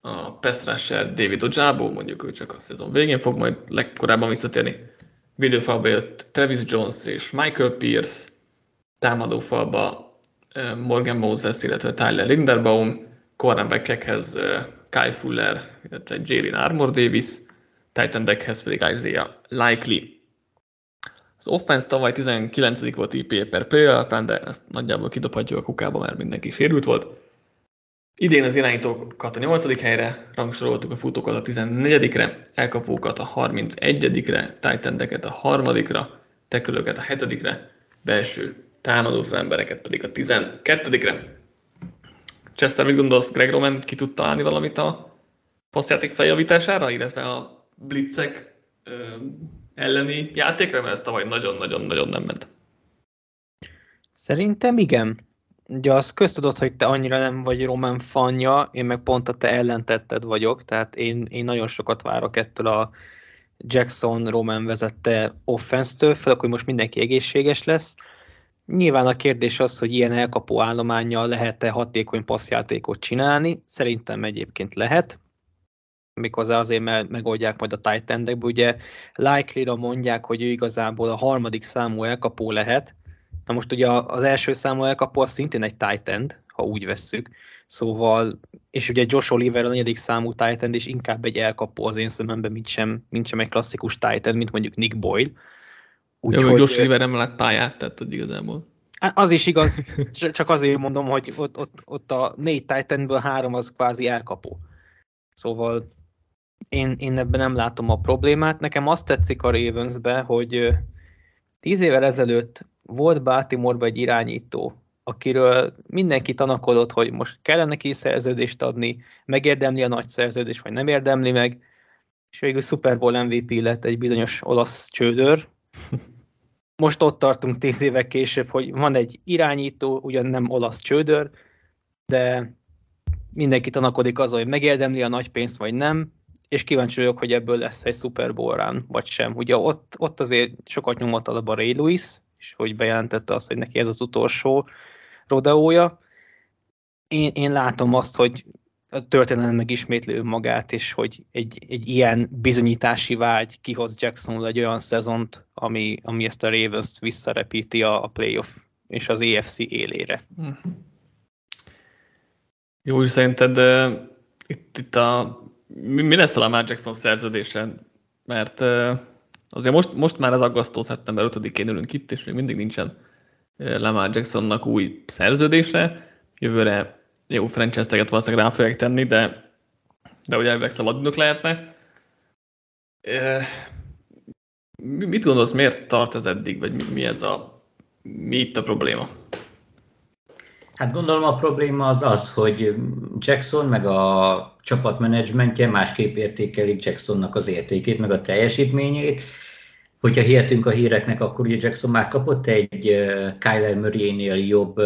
a pass rusher David Ojabo, mondjuk ő csak a szezon végén fog majd legkorábban visszatérni. Védőfalba jött Travis Jones és Michael Pierce, támadófalba Morgan Moses, illetve Tyler Linderbaum, cornerbackekhez Kai Fuller, illetve Jalen Armor Davis, Titan deckhez pedig Isaiah Likely. Az offense tavaly 19. volt IP per play alapján, de ezt nagyjából kidobhatjuk a kukába, mert mindenki sérült volt. Idén az irányítókat a 8. helyre, rangsoroltuk a futókat a 14-re, elkapókat a 31-re, Titan a 3-ra, tekülöket a 7-re, belső támadó embereket pedig a 12-re. Chester, mit gondolsz, Greg Roman ki tudta állni valamit a passzjáték feljavítására, illetve a blitzek ö, elleni játékra, mert ez tavaly nagyon-nagyon-nagyon nem ment. Szerintem igen. Ugye az köztudott, hogy te annyira nem vagy Roman fanja, én meg pont a te ellentetted vagyok, tehát én, én nagyon sokat várok ettől a Jackson Roman vezette offense-től, főleg, hogy most mindenki egészséges lesz. Nyilván a kérdés az, hogy ilyen elkapó állományjal lehet-e hatékony passzjátékot csinálni. Szerintem egyébként lehet, méghozzá azért, mert megoldják majd a tight endekbe. Ugye likely mondják, hogy ő igazából a harmadik számú elkapó lehet. Na most ugye az első számú elkapó az szintén egy tight end, ha úgy vesszük. Szóval, és ugye Josh Oliver a negyedik számú tight end, és inkább egy elkapó az én szememben, mint sem, mint sem egy klasszikus tight end, mint mondjuk Nick Boyle. Úgy, Jó, hogy Josh River nem lett pályát, tehát hogy igazából. Az is igaz, csak azért mondom, hogy ott, ott, ott a négy Titanből három az kvázi elkapó. Szóval én, én ebben nem látom a problémát. Nekem azt tetszik a Ravensbe, hogy tíz évvel ezelőtt volt baltimore egy irányító, akiről mindenki tanakodott, hogy most kellene neki szerződést adni, megérdemli a nagy szerződést, vagy nem érdemli meg, és végül Super Bowl MVP lett egy bizonyos olasz csődör, most ott tartunk tíz évek később, hogy van egy irányító, ugyan nem olasz csődör, de mindenki tanakodik azon, hogy megérdemli a nagy pénzt, vagy nem, és kíváncsi vagyok, hogy ebből lesz egy Super Bowl vagy sem. Ugye ott, ott azért sokat nyomott a Ray Lewis, és hogy bejelentette azt, hogy neki ez az utolsó rodeója. Én, én látom azt, hogy a történelem megismétli magát, és hogy egy, egy ilyen bizonyítási vágy kihoz Jacksonul egy olyan szezont, ami, ami ezt a Ravens visszarepíti a, a playoff és az AFC élére. Hm. Jó, és szerinted uh, itt, itt a, mi, mi lesz a Lamar Jackson szerződése? Mert uh, azért most, most már az aggasztó szeptember 5-én ülünk itt, és még mindig nincsen uh, Lamar Jacksonnak új szerződése. Jövőre jó franchise-teget valószínűleg rá fogják tenni, de, de ugye elvileg szabadnök lehetne. Uh, mit gondolsz, miért tart ez eddig, vagy mi, mi ez a, mi itt a probléma? Hát gondolom a probléma az az, hogy Jackson meg a csapatmenedzsmentje másképp értékelik Jacksonnak az értékét, meg a teljesítményét. Hogyha hihetünk a híreknek, akkor ugye Jackson már kapott egy Kyler Murray-nél jobb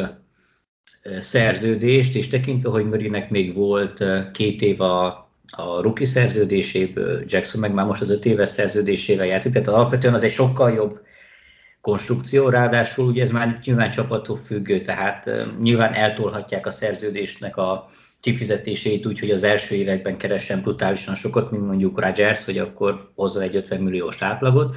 szerződést, és tekintve, hogy Murraynek még volt két év a, a rookie szerződéséből, Jackson meg már most az öt éves szerződésével játszik, tehát alapvetően az egy sokkal jobb konstrukció, ráadásul ugye ez már nyilván csapattól függő, tehát nyilván eltolhatják a szerződésnek a kifizetését úgy, hogy az első években keressen brutálisan sokat, mint mondjuk Rodgers, hogy akkor hozza egy 50 milliós átlagot.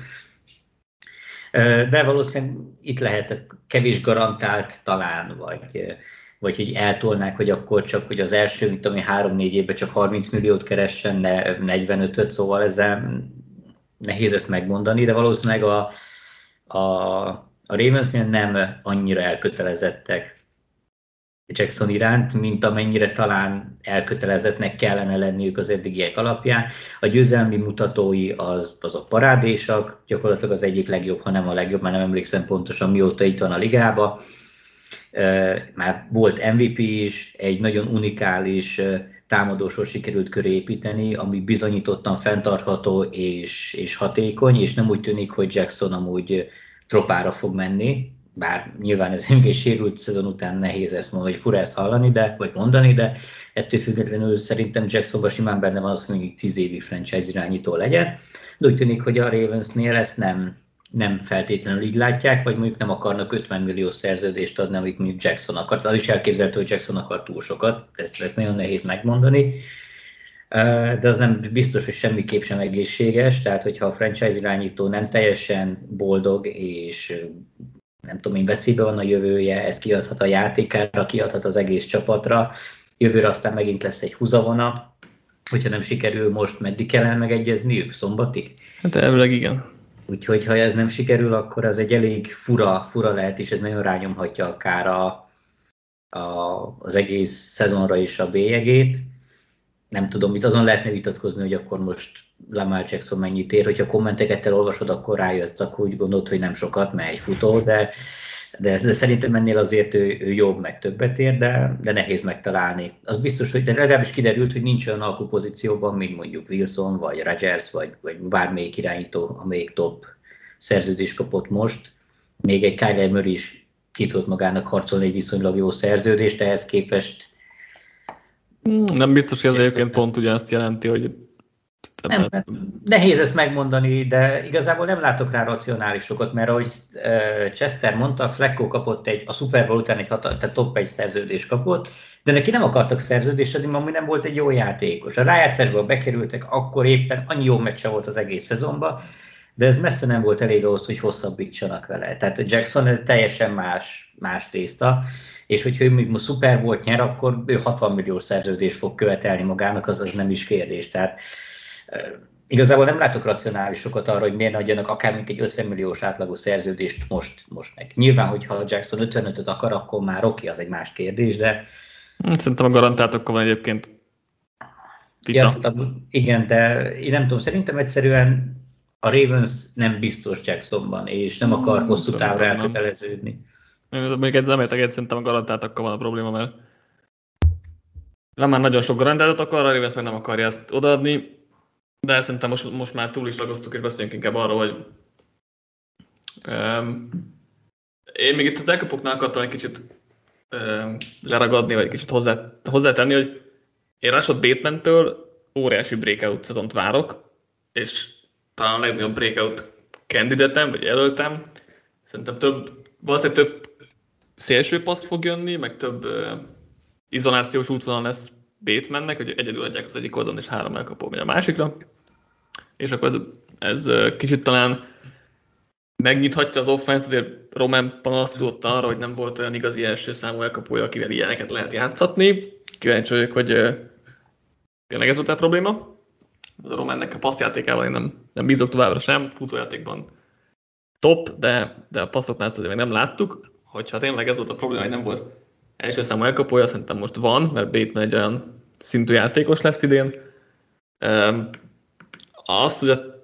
De valószínűleg itt lehetett kevés garantált talán, vagy, vagy hogy eltolnák, hogy akkor csak, hogy az első, mint ami három-négy évben csak 30 milliót keressen, ne 45-öt, szóval ezzel nehéz ezt megmondani, de valószínűleg a, a, a Ravensnél nem annyira elkötelezettek Jackson iránt, mint amennyire talán elkötelezettnek kellene lenniük az eddigiek alapján. A győzelmi mutatói az, azok parádésak, gyakorlatilag az egyik legjobb, ha nem a legjobb, már nem emlékszem pontosan mióta itt van a ligába. Már volt MVP is, egy nagyon unikális támadósor sikerült köré építeni, ami bizonyítottan fenntartható és, és hatékony, és nem úgy tűnik, hogy Jackson amúgy tropára fog menni, bár nyilván ez egy sérült szezon után nehéz ezt mondani, vagy fura ezt hallani, de, vagy mondani, de ettől függetlenül szerintem Jacksonban simán benne van az, hogy mondjuk 10 évi franchise irányító legyen. De úgy tűnik, hogy a Ravensnél ezt nem, nem feltétlenül így látják, vagy mondjuk nem akarnak 50 millió szerződést adni, amit mondjuk Jackson akart. Az is elképzelhető, hogy Jackson akar túl sokat, ezt, ezt nagyon nehéz megmondani de az nem biztos, hogy semmiképp sem egészséges, tehát hogyha a franchise irányító nem teljesen boldog, és nem tudom én, veszélybe van a jövője, ez kiadhat a játékára, kiadhat az egész csapatra, jövőre aztán megint lesz egy húzavona, hogyha nem sikerül most, meddig kellene megegyezniük? Szombatig? Hát elvileg igen. Úgyhogy ha ez nem sikerül, akkor ez egy elég fura, fura lehet, és ez nagyon rányomhatja akár a, a, az egész szezonra is a bélyegét nem tudom, mit azon lehetne vitatkozni, hogy akkor most Lamar Jackson mennyit ér, hogyha kommenteket elolvasod, akkor rájössz, akkor úgy gondolod, hogy nem sokat, mert egy futó, de, de, de szerintem ennél azért ő, ő jobb, meg többet ér, de, de nehéz megtalálni. Az biztos, hogy de legalábbis kiderült, hogy nincs olyan alkupozícióban, mint mondjuk Wilson, vagy Rodgers, vagy, vagy bármelyik irányító, amelyik top szerződés kapott most. Még egy Kyler Murray is ki tudott magának harcolni egy viszonylag jó szerződést, ehhez képest nem biztos, hogy ez egyébként pont ugyanazt jelenti, hogy nem, nem, nehéz ezt megmondani, de igazából nem látok rá racionálisokat, mert ahogy Chester mondta, Flecko kapott egy, a Super Bowl után egy hatal, tehát top egy szerződést kapott, de neki nem akartak szerződést adni, mert nem volt egy jó játékos. A rájátszásba bekerültek, akkor éppen annyi jó meccse volt az egész szezonban, de ez messze nem volt elég ahhoz, hogy hosszabbítsanak vele. Tehát Jackson ez teljesen más, más tészta, és hogyha ő még most szuper volt nyer, akkor ő 60 milliós szerződést fog követelni magának, az, az nem is kérdés. Tehát igazából nem látok racionálisokat arra, hogy miért adjanak akár még egy 50 milliós átlagos szerződést most, most meg. Nyilván, hogyha Jackson 55-öt akar, akkor már oké, az egy más kérdés, de... Szerintem a garantáltokkal van egyébként Ja, igen, de én nem tudom, szerintem egyszerűen a Ravens nem biztos Jacksonban, és nem akar hmm, hosszú távra elköteleződni. Még egy zemétek, egy szerintem a garantáltakkal van a probléma, mert nem már nagyon sok garantátot akar, a Ravens meg nem akarja ezt odaadni, de szerintem most, most már túl is ragasztuk, és beszéljünk inkább arról, hogy Um, én még itt az elkapoknál akartam egy kicsit um, leragadni, vagy egy kicsit hozzá, hozzátenni, hogy én Rashad Bateman-től óriási breakout szezont várok, és talán a legnagyobb breakout candidatem, vagy jelöltem. Szerintem több, valószínűleg több szélső passz fog jönni, meg több uh, izolációs útvonal lesz Batemannek, hogy egyedül adják az egyik oldalon, és három elkapó megy a másikra. És akkor ez, ez kicsit talán megnyithatja az offense, azért Roman panaszkodott arra, hogy nem volt olyan igazi első számú elkapója, akivel ilyeneket lehet játszatni. Kíváncsi vagyok, hogy tényleg ez volt a probléma. A Romannek a passzjátékával én nem, nem bízok továbbra sem, futójátékban top, de, de a passzoknál ezt azért még nem láttuk. Hogyha tényleg ez volt a probléma, hogy nem volt első számú elkapója, szerintem most van, mert Bateman egy olyan szintű játékos lesz idén. Azt, hogy a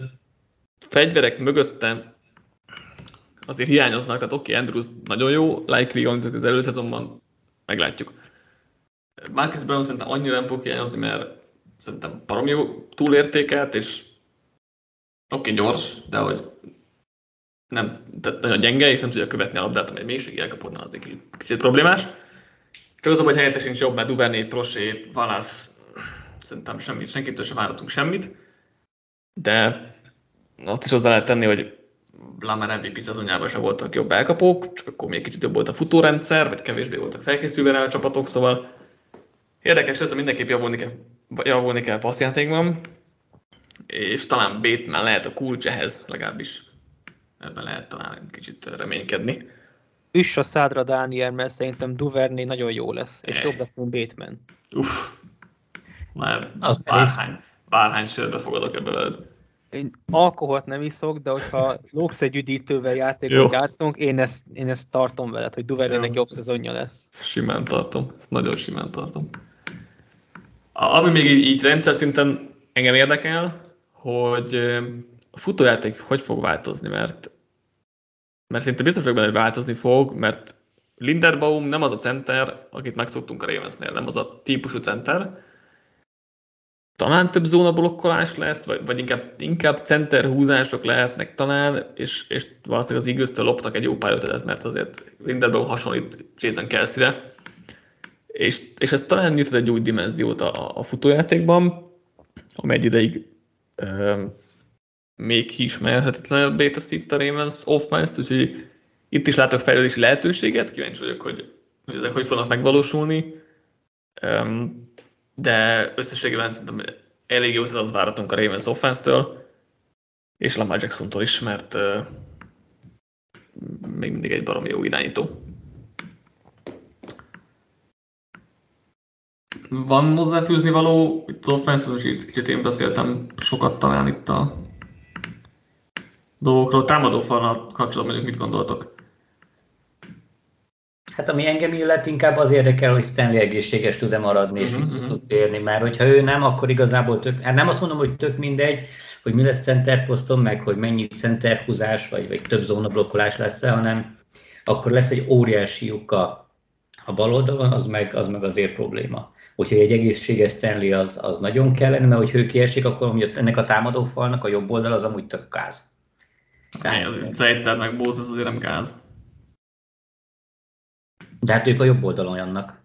fegyverek mögötte azért hiányoznak, tehát oké, okay, Andrews nagyon jó, Likely az előszezonban meglátjuk. Marcus Brown szerintem annyira nem fog hiányozni, mert szerintem parom jó túlértékelt, és oké, okay, gyors, de hogy nem, tehát nagyon gyenge, és nem tudja követni a labdát, amely mélységi elkapodna, az egy kicsit, kicsit problémás. Csak az, hogy helyettes sincs jobb, mert Duvernay, Prosé, Valasz, szerintem semmit, senkitől sem várhatunk semmit, de azt is hozzá lehet tenni, hogy Lamer MVP szezonjában sem voltak jobb elkapók, csak akkor még kicsit jobb volt a futórendszer, vagy kevésbé voltak felkészülve rá a csapatok, szóval érdekes ez, de mindenképp javulni kell, javulni kell passzjátékban, és talán Bateman lehet a kulcs ehhez, legalábbis ebben lehet talán kicsit reménykedni. Üss a szádra, Dániel, mert szerintem Duvernay nagyon jó lesz, és jobb lesz, mint Bateman. Uff, már az bárhány, bárhány sörbe fogadok ebbe veled. Én alkoholt nem iszok, de hogyha lóksz egy üdítővel játékot játszunk, én ezt, én ezt tartom veled, hogy Duvernaynek jobb szezonja lesz. Simán tartom, ezt nagyon simán tartom. Ami még így, így rendszer szinten engem érdekel, hogy a futójáték hogy fog változni, mert mert szinte biztos vagyok benne, hogy változni fog, mert Linderbaum nem az a center, akit megszoktunk a Ravensnél, nem az a típusú center. Talán több zónablokkolás lesz, vagy, vagy inkább, inkább center húzások lehetnek talán, és, és valószínűleg az eagles loptak egy jó pár ötletet, mert azért Linderbaum hasonlít Jason Kelsey-re. És, és ez talán nyitott egy új dimenziót a, a futójátékban, amely egy ideig még kiismerhetetlenebbé teszi itt a Ravens offense úgyhogy itt is látok fejlődési lehetőséget, kíváncsi vagyok, hogy, hogy ezek hogy fognak megvalósulni, de összességében szerintem elég jó szezatot várhatunk a Ravens offense-től, és Lamar Jackson-tól is, mert még mindig egy barom jó irányító. Van hozzáfűzni való itt az offense és itt én beszéltem sokat talán itt a dolgokról. Támadó falnal kapcsolatban mondjuk mit gondoltok? Hát ami engem illet, inkább az érdekel, hogy Stanley egészséges tud-e maradni, és uh-huh, vissza uh-huh. tud térni, mert hogyha ő nem, akkor igazából tök, hát nem azt mondom, hogy tök mindegy, hogy mi lesz centerposzton, meg hogy mennyi centerhúzás, vagy, vagy több zónablokkolás lesz hanem akkor lesz egy óriási lyuka a bal oldalon, az meg, az meg azért probléma. Úgyhogy egy egészséges Stanley az, az nagyon kellene, mert hogyha ő kiesik, akkor ennek a támadó falnak a jobb oldal az amúgy tök káz. Zejter meg Bóz az azért nem gáz. De hát ők a jobb oldalon jannak.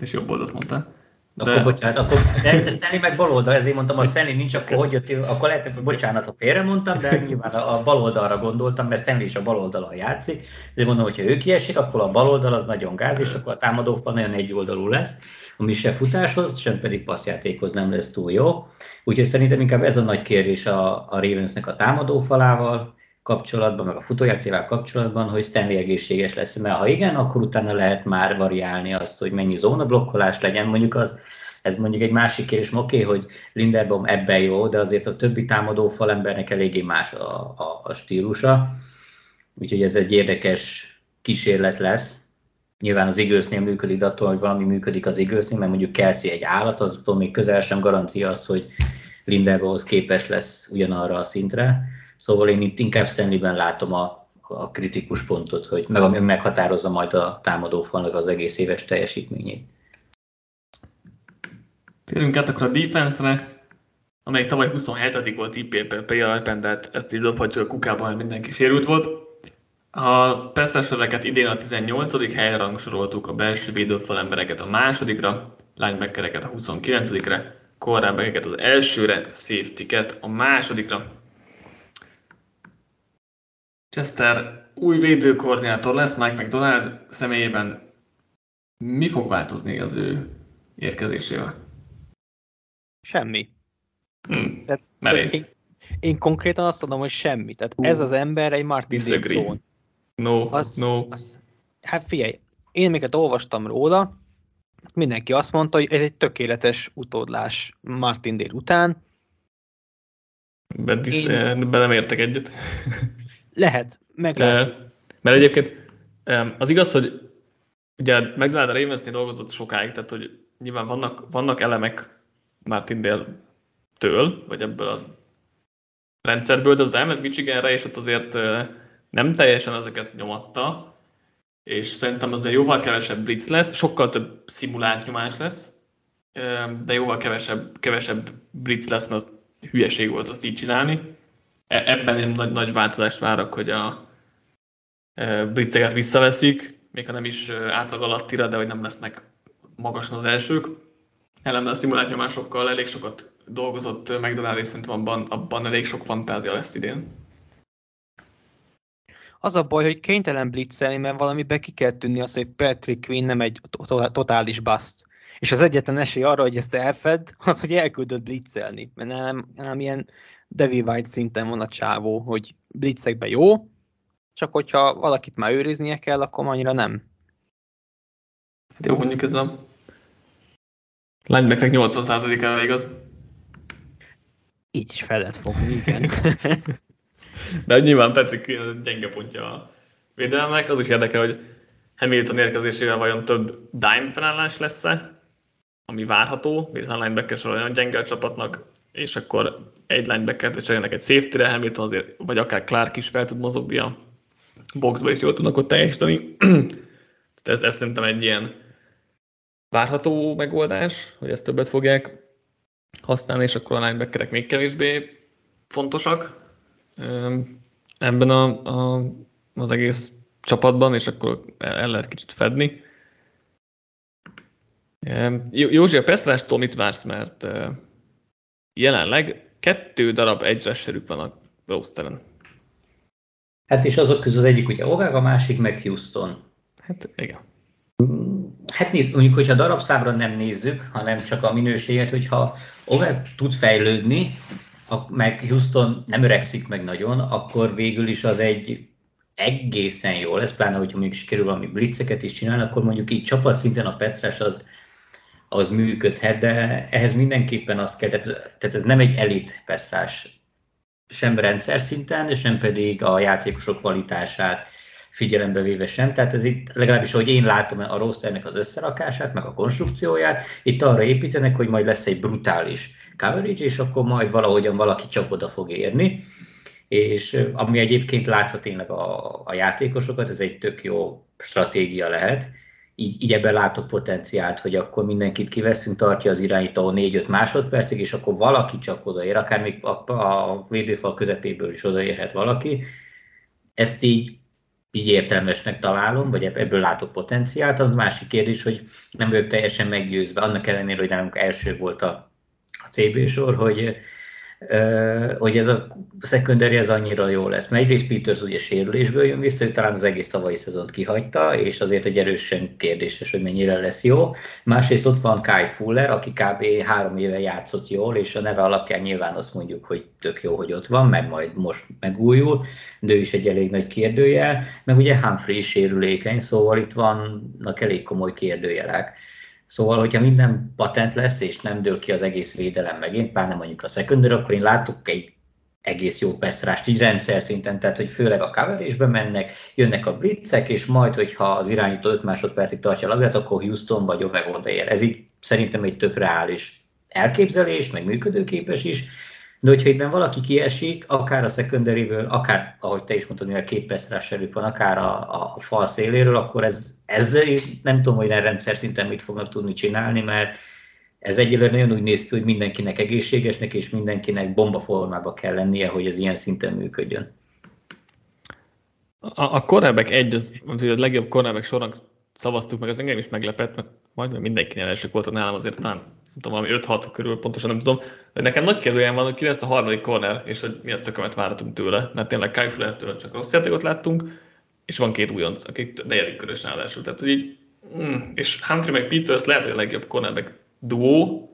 És jobb oldalt mondtál. De... Akkor bocsánat, akkor, de, Stanley meg bal oldal, ezért mondtam, hogy Stanley nincs, akkor hogy jött, akkor lehet, hogy bocsánat, ha félre mondtam, de nyilván a, a bal oldalra gondoltam, mert Stanley is a bal oldalon játszik, de mondom, hogy ha ő kiesik, akkor a bal oldal az nagyon gáz, és akkor a támadófal nagyon egyoldalú lesz, ami se futáshoz, sem pedig passzjátékhoz nem lesz túl jó. Úgyhogy szerintem inkább ez a nagy kérdés a, a Ravensnek a támadófalával, kapcsolatban, meg a futójátével kapcsolatban, hogy Stanley egészséges lesz, mert ha igen, akkor utána lehet már variálni azt, hogy mennyi zónablokkolás legyen, mondjuk az, ez mondjuk egy másik kérdés, oké, okay, hogy Linderbaum ebben jó, de azért a többi támadó falembernek eléggé más a, a, a stílusa, úgyhogy ez egy érdekes kísérlet lesz. Nyilván az Eaglesnél működik, de attól, hogy valami működik az Eaglesnél, mert mondjuk Kelsey egy állat, aztól még közel sem garancia az, hogy Linderbaumhoz képes lesz ugyanarra a szintre Szóval én itt inkább Stanleyben látom a, a kritikus pontot, hogy meg ami meghatározza majd a falnak az egész éves teljesítményét. Térjünk át akkor a defense-re, amelyik tavaly 27 volt IP per alapján, de ezt így dobhatjuk a kukába, mert mindenki sérült volt. A perszereket idén a 18. helyre rangsoroltuk, a belső védőfal embereket a másodikra, linebackereket a 29-re, cornerbackeket az elsőre, safety-ket a másodikra. Chester új védőkoordinátor lesz Mike McDonald személyében. Mi fog változni az ő érkezésével? Semmi. Hmm. Tehát, Merész. én, én konkrétan azt mondom, hogy semmi. Tehát ez az ember egy Martin Disagree. No, Az, no. az, hát figyelj, én amiket olvastam róla, mindenki azt mondta, hogy ez egy tökéletes utódlás Martin Dale után. Be, Én- be nem értek egyet. Lehet, meglátjuk. Mert egyébként az igaz, hogy ugye McDonald Ravensnél dolgozott sokáig, tehát hogy nyilván vannak, vannak elemek Martin Dale-től, vagy ebből a rendszerből, de az elment Michiganre, és ott azért nem teljesen ezeket nyomatta, és szerintem azért jóval kevesebb blitz lesz, sokkal több szimulált nyomás lesz, de jóval kevesebb, kevesebb blitz lesz, mert az hülyeség volt azt így csinálni. E- Ebben én nagy, nagy változást várok, hogy a e, blitzeket visszaveszik, még ha nem is e, átlag alattira, de hogy nem lesznek magasan az elsők. Ellenben a szimulált nyomásokkal elég sokat dolgozott McDonald, és szerintem abban, abban elég sok fantázia lesz idén. Az a baj, hogy kénytelen blitzelni, mert valamiben ki kell tűnni az, hogy Patrick Quinn nem egy to- totális bust. És az egyetlen esély arra, hogy ezt elfed, az, hogy elküldött blitzelni. Mert nem, nem ilyen Devi White szinten van a csávó, hogy blitzekben jó, csak hogyha valakit már őriznie kell, akkor annyira nem. Hát jó, mondjuk ez a linebacker 80%-ára igaz. Így is fel lehet fogni, igen. De nyilván Patrick gyenge pontja a védelmek. Az is érdekel, hogy Hamilton érkezésével vajon több dime felállás lesz-e, ami várható, hiszen a linebacker sor olyan gyenge a csapatnak, és akkor egy linebacker cserélnek egy safety-re, Hamilton azért, vagy akár Clark is fel tud mozogni a boxba, és jól tudnak ott teljesíteni. Tehát ez, ez szerintem egy ilyen várható megoldás, hogy ezt többet fogják használni, és akkor a linebackerek még kevésbé fontosak ebben a, a, az egész csapatban, és akkor el, lehet kicsit fedni. Józsi, a Pesztrástól mit vársz, mert jelenleg kettő darab egyresserük van a rosteren. Hát és azok közül az egyik ugye Oveg, a másik meg Houston. Hát igen. Hát nézd, mondjuk, hogyha darabszámra nem nézzük, hanem csak a minőséget, hogyha Oveg tud fejlődni, a- meg Houston nem öregszik meg nagyon, akkor végül is az egy egészen jó lesz, pláne, hogyha még sikerül valami blitzeket is csinálni, akkor mondjuk így csapatszinten a Pestrás az, az működhet, de ehhez mindenképpen az kell, tehát ez nem egy elit Pestrás sem rendszer szinten, sem pedig a játékosok kvalitását figyelembe véve sem. Tehát ez itt legalábbis, ahogy én látom a rosternek az összerakását, meg a konstrukcióját, itt arra építenek, hogy majd lesz egy brutális coverage, és akkor majd valahogyan valaki csak oda fog érni. És ami egyébként látva tényleg a, a játékosokat, ez egy tök jó stratégia lehet. Így, így ebben látok potenciált, hogy akkor mindenkit kiveszünk, tartja az irányító 4-5 másodpercig, és akkor valaki csak odaér, akár még a, a védőfal közepéből is odaérhet valaki. Ezt így így értelmesnek találom, vagy ebb- ebből látok potenciált. Az másik kérdés, hogy nem vagyok teljesen meggyőzve, annak ellenére, hogy nálunk első volt a, a CB sor, hogy, hogy ez a secondary ez annyira jó lesz. Mert egyrészt Peters ugye sérülésből jön vissza, ő talán az egész tavalyi szezont kihagyta, és azért egy erősen kérdéses, hogy mennyire lesz jó. Másrészt ott van Kai Fuller, aki kb. három éve játszott jól, és a neve alapján nyilván azt mondjuk, hogy tök jó, hogy ott van, meg majd most megújul, de ő is egy elég nagy kérdőjel, meg ugye Humphrey sérülékeny, szóval itt vannak elég komoly kérdőjelek. Szóval, hogyha minden patent lesz, és nem dől ki az egész védelem megint, pláne mondjuk a secondary, akkor én látok egy egész jó peszrást, így rendszer szinten, tehát hogy főleg a coverage mennek, jönnek a blitzek, és majd, hogyha az irányító 5 másodpercig tartja a labdát, akkor Houston vagy Oveg odaér. Ez így szerintem egy tök reális elképzelés, meg működőképes is, de hogyha itt valaki kiesik, akár a secondaryből, akár, ahogy te is mondtad, mivel két előtt van, akár a, a, fal széléről, akkor ez, ezzel nem tudom, hogy rendszer szinten mit fognak tudni csinálni, mert ez egyelőre nagyon úgy néz ki, hogy mindenkinek egészségesnek és mindenkinek bombaformába kell lennie, hogy ez ilyen szinten működjön. A, a cornerback egy, az, az a legjobb cornerback sornak szavaztuk meg, az engem is meglepett, mert majdnem mindenkinél elsők voltak nálam, azért talán tudom, valami 5-6 körül, pontosan nem tudom. De nekem nagy kérdőjem van, hogy ki lesz a harmadik corner, és hogy mi a tökömet várhatunk tőle, mert tényleg Kai Fullertől csak rossz játékot láttunk, és van két újonc, akik negyedik körös ráadásul. Tehát, hogy így, mm, és Humphrey meg Peters lehet, hogy a legjobb cornerback duó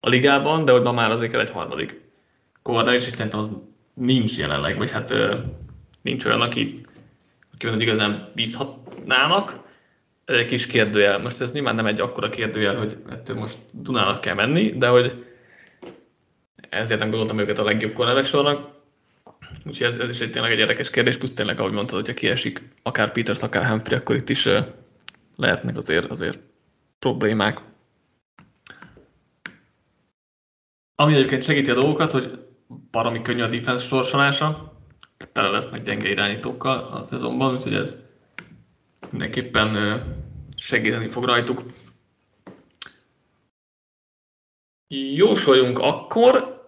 a ligában, de hogy ma már azért kell egy harmadik corner, és szerintem az nincs jelenleg, vagy hát nincs olyan, aki, aki igazán bízhatnának. Egy kis kérdőjel. Most ez nyilván nem egy akkora kérdőjel, hogy ettől most Dunának kell menni, de hogy ezért nem gondoltam őket a legjobb cornerback sornak. Úgyhogy ez, ez is egy tényleg egy érdekes kérdés, plusz tényleg, ahogy mondtad, hogyha kiesik akár Peters, akár Humphrey, akkor itt is lehetnek azért, azért problémák. Ami egyébként segíti a dolgokat, hogy baromi könnyű a defense sorsolása, tele lesznek gyenge irányítókkal a szezonban, úgyhogy ez mindenképpen segíteni fog rajtuk. Jósoljunk akkor.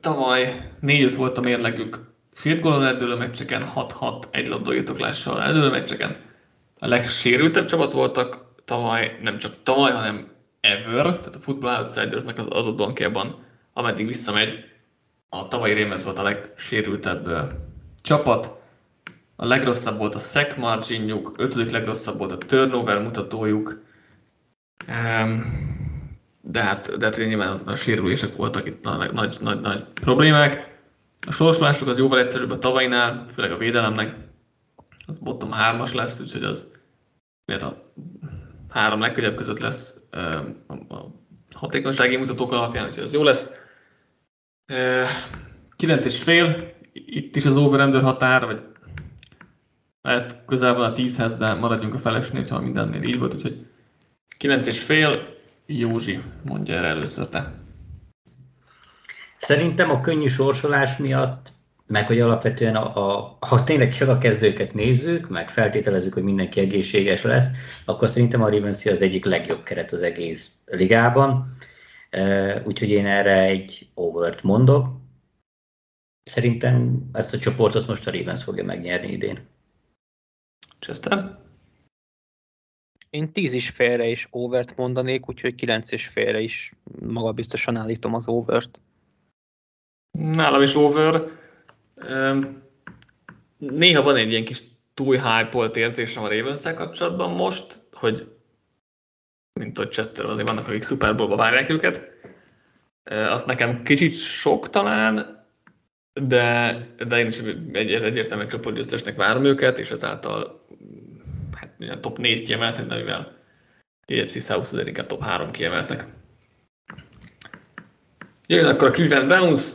Tavaly 4-5 volt a mérlegük field goal eldőlő meccseken, 6-6 egy labdairtoklással eldőlő meccseken. A legsérültebb csapat voltak tavaly, nem csak tavaly, hanem ever, tehát a Football Outsidersnek az adott bankjában, ameddig visszamegy, a tavalyi Ravens volt a legsérültebb csapat, a legrosszabb volt a sack marginjuk, ötödik legrosszabb volt a turnover mutatójuk, de hát, de hát nyilván a sérülések voltak itt nagy, nagy, nagy, nagy problémák. A sorsolásuk az jóval egyszerűbb a tavainál, főleg a védelemnek. Az bottom 3-as lesz, úgyhogy az a három legkönnyebb között lesz a hatékonysági mutatók alapján, úgyhogy az jó lesz. 9 és fél, itt is az over határ, vagy lehet közel van a 10-hez, de maradjunk a felesnél, ha mindennél így volt, úgyhogy 9 és fél, Józsi, mondja erre először te. Szerintem a könnyű sorsolás miatt, meg hogy alapvetően, a, a, ha tényleg csak a kezdőket nézzük, meg feltételezzük, hogy mindenki egészséges lesz, akkor szerintem a Ravens az egyik legjobb keret az egész ligában. Úgyhogy én erre egy overt mondok. Szerintem ezt a csoportot most a Ravens fogja megnyerni idén. Chester? Én tíz is félre is overt mondanék, úgyhogy kilenc és félre is maga biztosan állítom az overt. Nálam is over. Néha van egy ilyen kis túl hype érzésem a ravens kapcsolatban most, hogy mint hogy Chester azért vannak, akik Super Bowl-ba várják őket. Azt nekem kicsit sok talán, de, de én is egy, egyértelműen csoportgyőztesnek várom őket, és ezáltal hát, top 4 kiemeltek, de mivel AFC South azért inkább top 3 kiemeltek. Jön akkor a Cleveland Browns,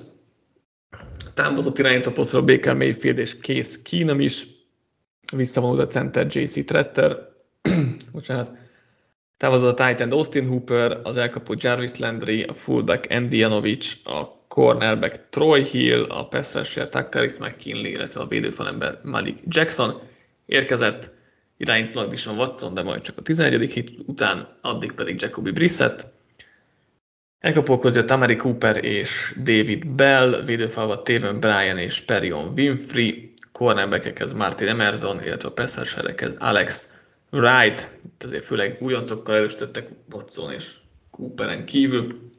támozott irányító posztról Baker Mayfield és Case Keenum is, visszavonult a center JC Tretter, bocsánat, támozott a Titan Austin Hooper, az elkapó Jarvis Landry, a fullback Andy Janovic, a cornerback Troy Hill, a pass Tuckeris McKinley, illetve a védőfalember Malik Jackson érkezett, irányítólag Dishon Watson, de majd csak a 11. hit után, addig pedig Jacoby Brissett. Elkapók közé a Tamari Cooper és David Bell, védőfalva Taven Bryan és Perion Winfrey, cornerbackekhez Martin Emerson, illetve a passerserekhez Alex Wright, itt azért főleg újoncokkal erősítettek Watson és Cooperen kívül.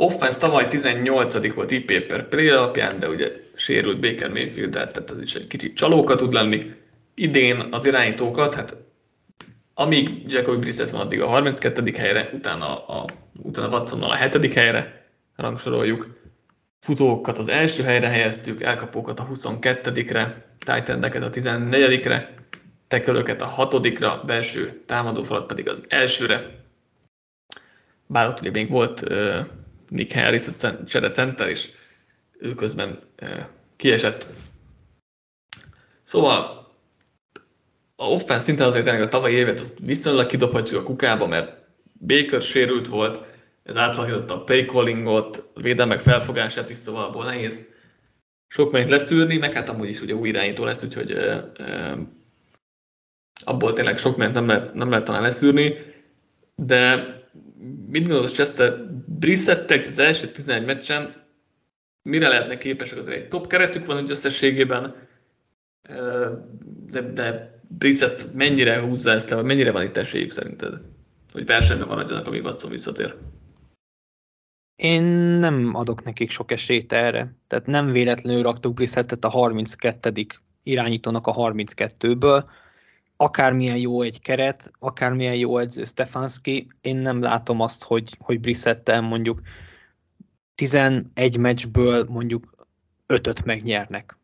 Offense tavaly 18. volt IP per play alapján, de ugye sérült Baker Mayfield, tehát ez is egy kicsit csalóka tud lenni. Idén az irányítókat, hát amíg Jacoby Brissett van addig a 32. helyre, utána, a, utána Watsonnal a 7. helyre rangsoroljuk. Futókat az első helyre helyeztük, elkapókat a 22-re, titan a 14-re, tekölöket a hatodikra, belső támadófalat pedig az elsőre. Bár ott ugye még volt uh, Nick Harris, a csere center, és ő közben uh, kiesett. Szóval a offense szinten azért tényleg a tavalyi évet azt viszonylag kidobhatjuk a kukába, mert Baker sérült volt, ez átalakította a play callingot, a védelmek felfogását is, szóval abból nehéz sok mennyit leszűrni, meg hát amúgy is ugye új irányító lesz, úgyhogy uh, uh, abból tényleg sok mindent nem lehet, nem lehet talán leszűrni, de mit gondolsz, Chester, Brissettek az első 11 meccsen mire lehetne képesek azért egy top keretük van egy összességében, de, de Brissett mennyire húzza ezt le, vagy mennyire van itt esélyük szerinted? Hogy versenyben maradjanak, amíg Watson visszatér? Én nem adok nekik sok esélyt erre. Tehát nem véletlenül raktuk Brissettet a 32. irányítónak a 32-ből. Akármilyen jó egy keret, akármilyen jó edző Stefanski, én nem látom azt, hogy, hogy Brissettel mondjuk 11 meccsből mondjuk 5-öt megnyernek.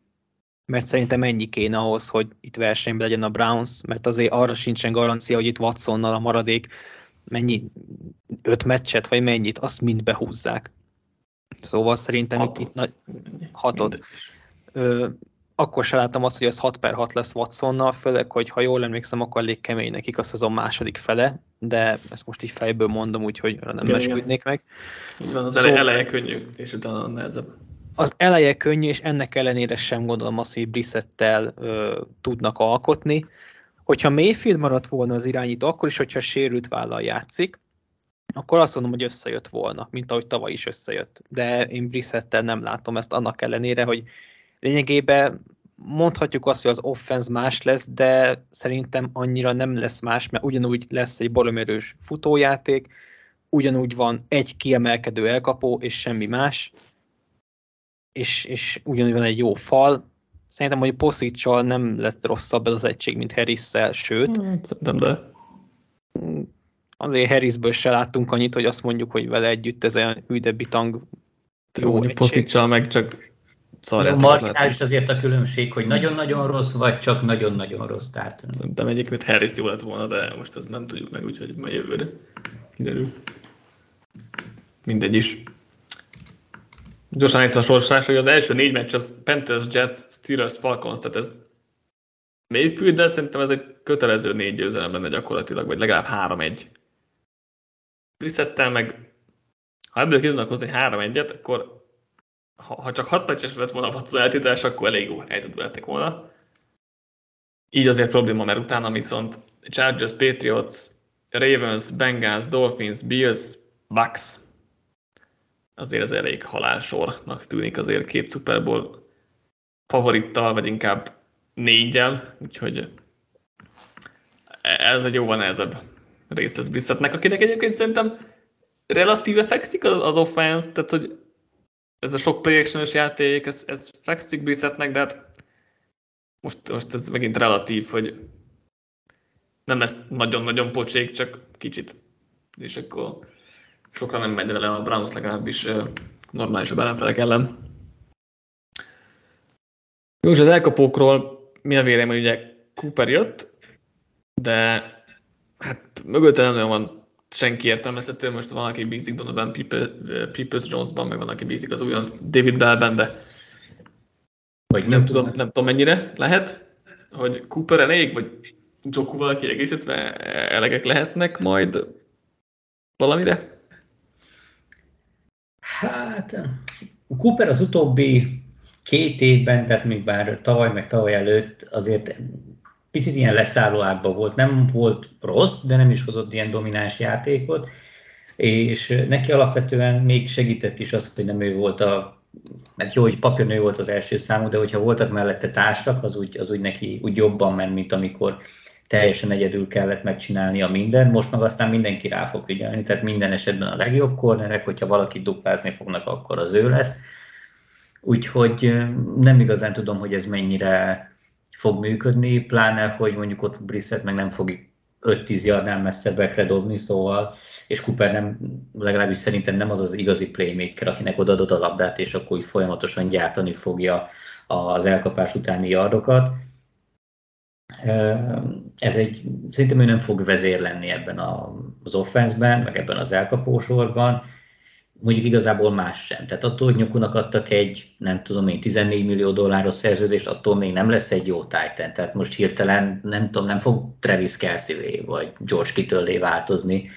Mert szerintem ennyi kéne ahhoz, hogy itt versenyben legyen a Browns, mert azért arra sincsen garancia, hogy itt Watsonnal a maradék mennyi, öt meccset, vagy mennyit, azt mind behúzzák. Szóval szerintem hatot. itt, itt nagy, hatot. Ö, akkor se láttam azt, hogy ez 6 per 6 lesz Watsonnal, főleg, hogy ha jól emlékszem, akkor elég kemény nekik a szezon második fele, de ezt most így fejből mondom, úgyhogy nem esküdnék meg. Így van, az szóval, eleje könnyű, és utána nehezebb. Az eleje könnyű, és ennek ellenére sem gondolom azt, hogy Brissettel ö, tudnak alkotni. Hogyha Mayfield maradt volna az irányító, akkor is, hogyha sérült vállal játszik, akkor azt mondom, hogy összejött volna, mint ahogy tavaly is összejött. De én Brissettel nem látom ezt annak ellenére, hogy lényegében mondhatjuk azt, hogy az offense más lesz, de szerintem annyira nem lesz más, mert ugyanúgy lesz egy balomerős futójáték, ugyanúgy van egy kiemelkedő elkapó, és semmi más, és, és ugyanúgy van egy jó fal, Szerintem, hogy Poszicsal nem lett rosszabb ez az egység, mint Harris-szel, sőt. Hmm, szerintem, de. Azért Harrisből se láttunk annyit, hogy azt mondjuk, hogy vele együtt ez olyan hűde bitang jó, jó Poszicsal meg csak szarját. Marginális azért a különbség, hogy nagyon-nagyon rossz, vagy csak nagyon-nagyon rossz. Tehát... Szerintem egyébként Harris jó lett volna, de most ezt nem tudjuk meg, úgyhogy majd jövőre kiderül. Mindegy is. Gyorsan egyszer a sorsás, hogy az első négy meccs az Panthers, Jets, Steelers, Falcons, tehát ez Mayfield, de szerintem ez egy kötelező négy győzelem lenne gyakorlatilag, vagy legalább három-egy. Brissettel meg, ha ebből ki tudnak hozni három-egyet, akkor ha, ha csak hat meccses lett volna a eltítás, akkor elég jó helyzetben lettek volna. Így azért probléma, mert utána viszont Chargers, Patriots, Ravens, Bengals, Dolphins, Bills, Bucks, azért ez elég halálsornak tűnik azért két Super Bowl favorittal, vagy inkább négyel, úgyhogy ez egy jóval nehezebb részt lesz Brissettnek, akinek egyébként szerintem relatíve fekszik az offense, tehát hogy ez a sok play játék, ez, ez fekszik Brissettnek, de hát most, most ez megint relatív, hogy nem lesz nagyon-nagyon pocsék, csak kicsit. És akkor sokra nem megy vele a Browns legalábbis normálisabb ellenfelek ellen. Jó, és az elkapókról mi a vélemény, ugye Cooper jött, de hát mögötte nem nagyon van senki értelmezhető, most van, aki bízik Donovan Peoples Jonesban, meg van, aki bízik az újon David Bellben, de vagy nem, tudom, nem tudom mennyire lehet, hogy Cooper elég, vagy Jokuval kiegészítve elegek lehetnek majd valamire? Hát, Cooper az utóbbi két évben, tehát még bár tavaly meg tavaly előtt azért picit ilyen leszálló ágban volt. Nem volt rossz, de nem is hozott ilyen domináns játékot, és neki alapvetően még segített is az, hogy nem ő volt a mert jó, hogy papíron ő volt az első számú, de hogyha voltak mellette társak, az úgy, az úgy neki úgy jobban ment, mint amikor teljesen egyedül kellett megcsinálni a minden, most meg aztán mindenki rá fog figyelni, tehát minden esetben a legjobb kornerek, hogyha valaki duplázni fognak, akkor az ő lesz. Úgyhogy nem igazán tudom, hogy ez mennyire fog működni, pláne, hogy mondjuk ott Brissett meg nem fog 5-10 yardnál messzebbekre dobni, szóval, és Cooper nem, legalábbis szerintem nem az az igazi playmaker, akinek odaadod a labdát, és akkor úgy folyamatosan gyártani fogja az elkapás utáni yardokat. Ez egy, szerintem ő nem fog vezér lenni ebben az offenszben, meg ebben az elkapósorban, mondjuk igazából más sem. Tehát attól, hogy Nyokunak adtak egy, nem tudom én, 14 millió dolláros szerződést, attól még nem lesz egy jó Titan. Tehát most hirtelen, nem tudom, nem fog Travis kelsey vagy George kittle változni.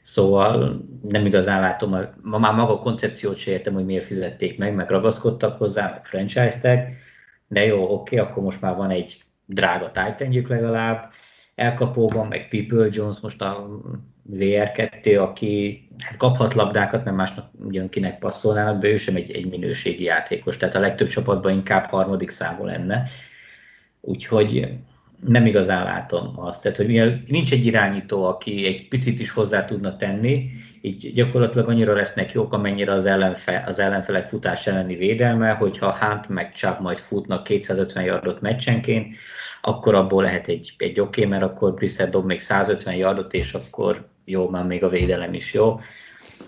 Szóval nem igazán látom, ma már maga a koncepciót se értem, hogy miért fizették meg, meg ragaszkodtak hozzá, meg franchise-tek, de jó, oké, akkor most már van egy drága titan legalább, elkapóban, meg People Jones most a VR2, aki hát kaphat labdákat, mert másnak ugyan kinek passzolnának, de ő sem egy, egy minőségi játékos, tehát a legtöbb csapatban inkább harmadik számú lenne. Úgyhogy nem igazán látom azt. Tehát, hogy nincs egy irányító, aki egy picit is hozzá tudna tenni, így gyakorlatilag annyira lesznek jók, amennyire az, ellenfe, az ellenfelek futás elleni védelme, hogyha Hunt meg Chubb majd futnak 250 yardot meccsenként, akkor abból lehet egy, egy oké, okay, mert akkor Brissett dob még 150 yardot, és akkor jó, már még a védelem is jó.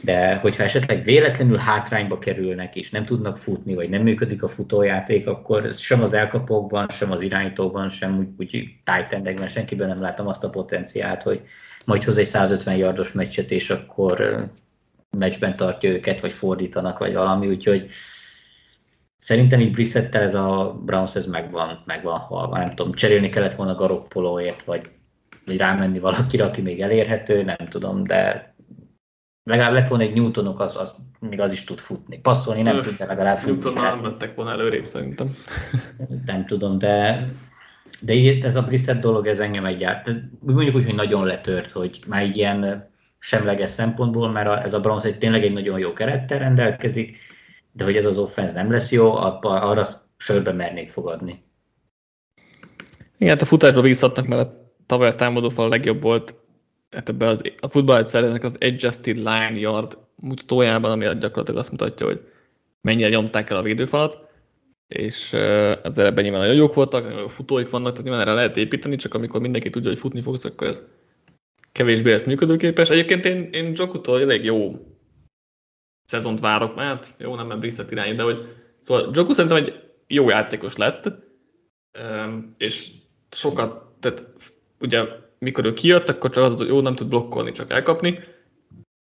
De hogyha esetleg véletlenül hátrányba kerülnek, és nem tudnak futni, vagy nem működik a futójáték, akkor sem az elkapókban, sem az irányítókban, sem úgy, úgy tight senkiben nem látom azt a potenciált, hogy majd hoz egy 150 yardos meccset, és akkor meccsben tartja őket, vagy fordítanak, vagy valami, úgyhogy Szerintem így Brissettel ez a Browns ez megvan, megvan halva. Nem tudom, cserélni kellett volna Garoppolóért, vagy, vagy rámenni valakire, aki még elérhető, nem tudom, de legalább lett volna egy Newtonok, az, az még az is tud futni. Passzolni nem tud, de legalább futni. Newtonnal nem lettek volna előrébb szerintem. Nem tudom, de de ez a Brissett dolog, ez engem egyáltalán, mondjuk úgy, hogy nagyon letört, hogy már így ilyen semleges szempontból, mert ez a Browns egy tényleg egy nagyon jó kerettel rendelkezik, de hogy ez az offense nem lesz jó, arra sörbe mernék fogadni. Igen, hát a futásba bízhatnak, mert tavaly a támadófal a legjobb volt hát ebbe az, a futball egyszerűen az adjusted line yard mutatójában, ami gyakorlatilag azt mutatja, hogy mennyire nyomták el a védőfalat, és az ebben nyilván nagyon jók voltak, nagyon jó futóik vannak, tehát nyilván erre lehet építeni, csak amikor mindenki tudja, hogy futni fogsz, akkor ez kevésbé lesz működőképes. Egyébként én, én Jokutól elég jó szezont várok, mert jó, nem mert Brissett irányít, de hogy szóval Joku szerintem egy jó játékos lett, és sokat, tehát ugye mikor ő kijött, akkor csak az, hogy jó, nem tud blokkolni, csak elkapni.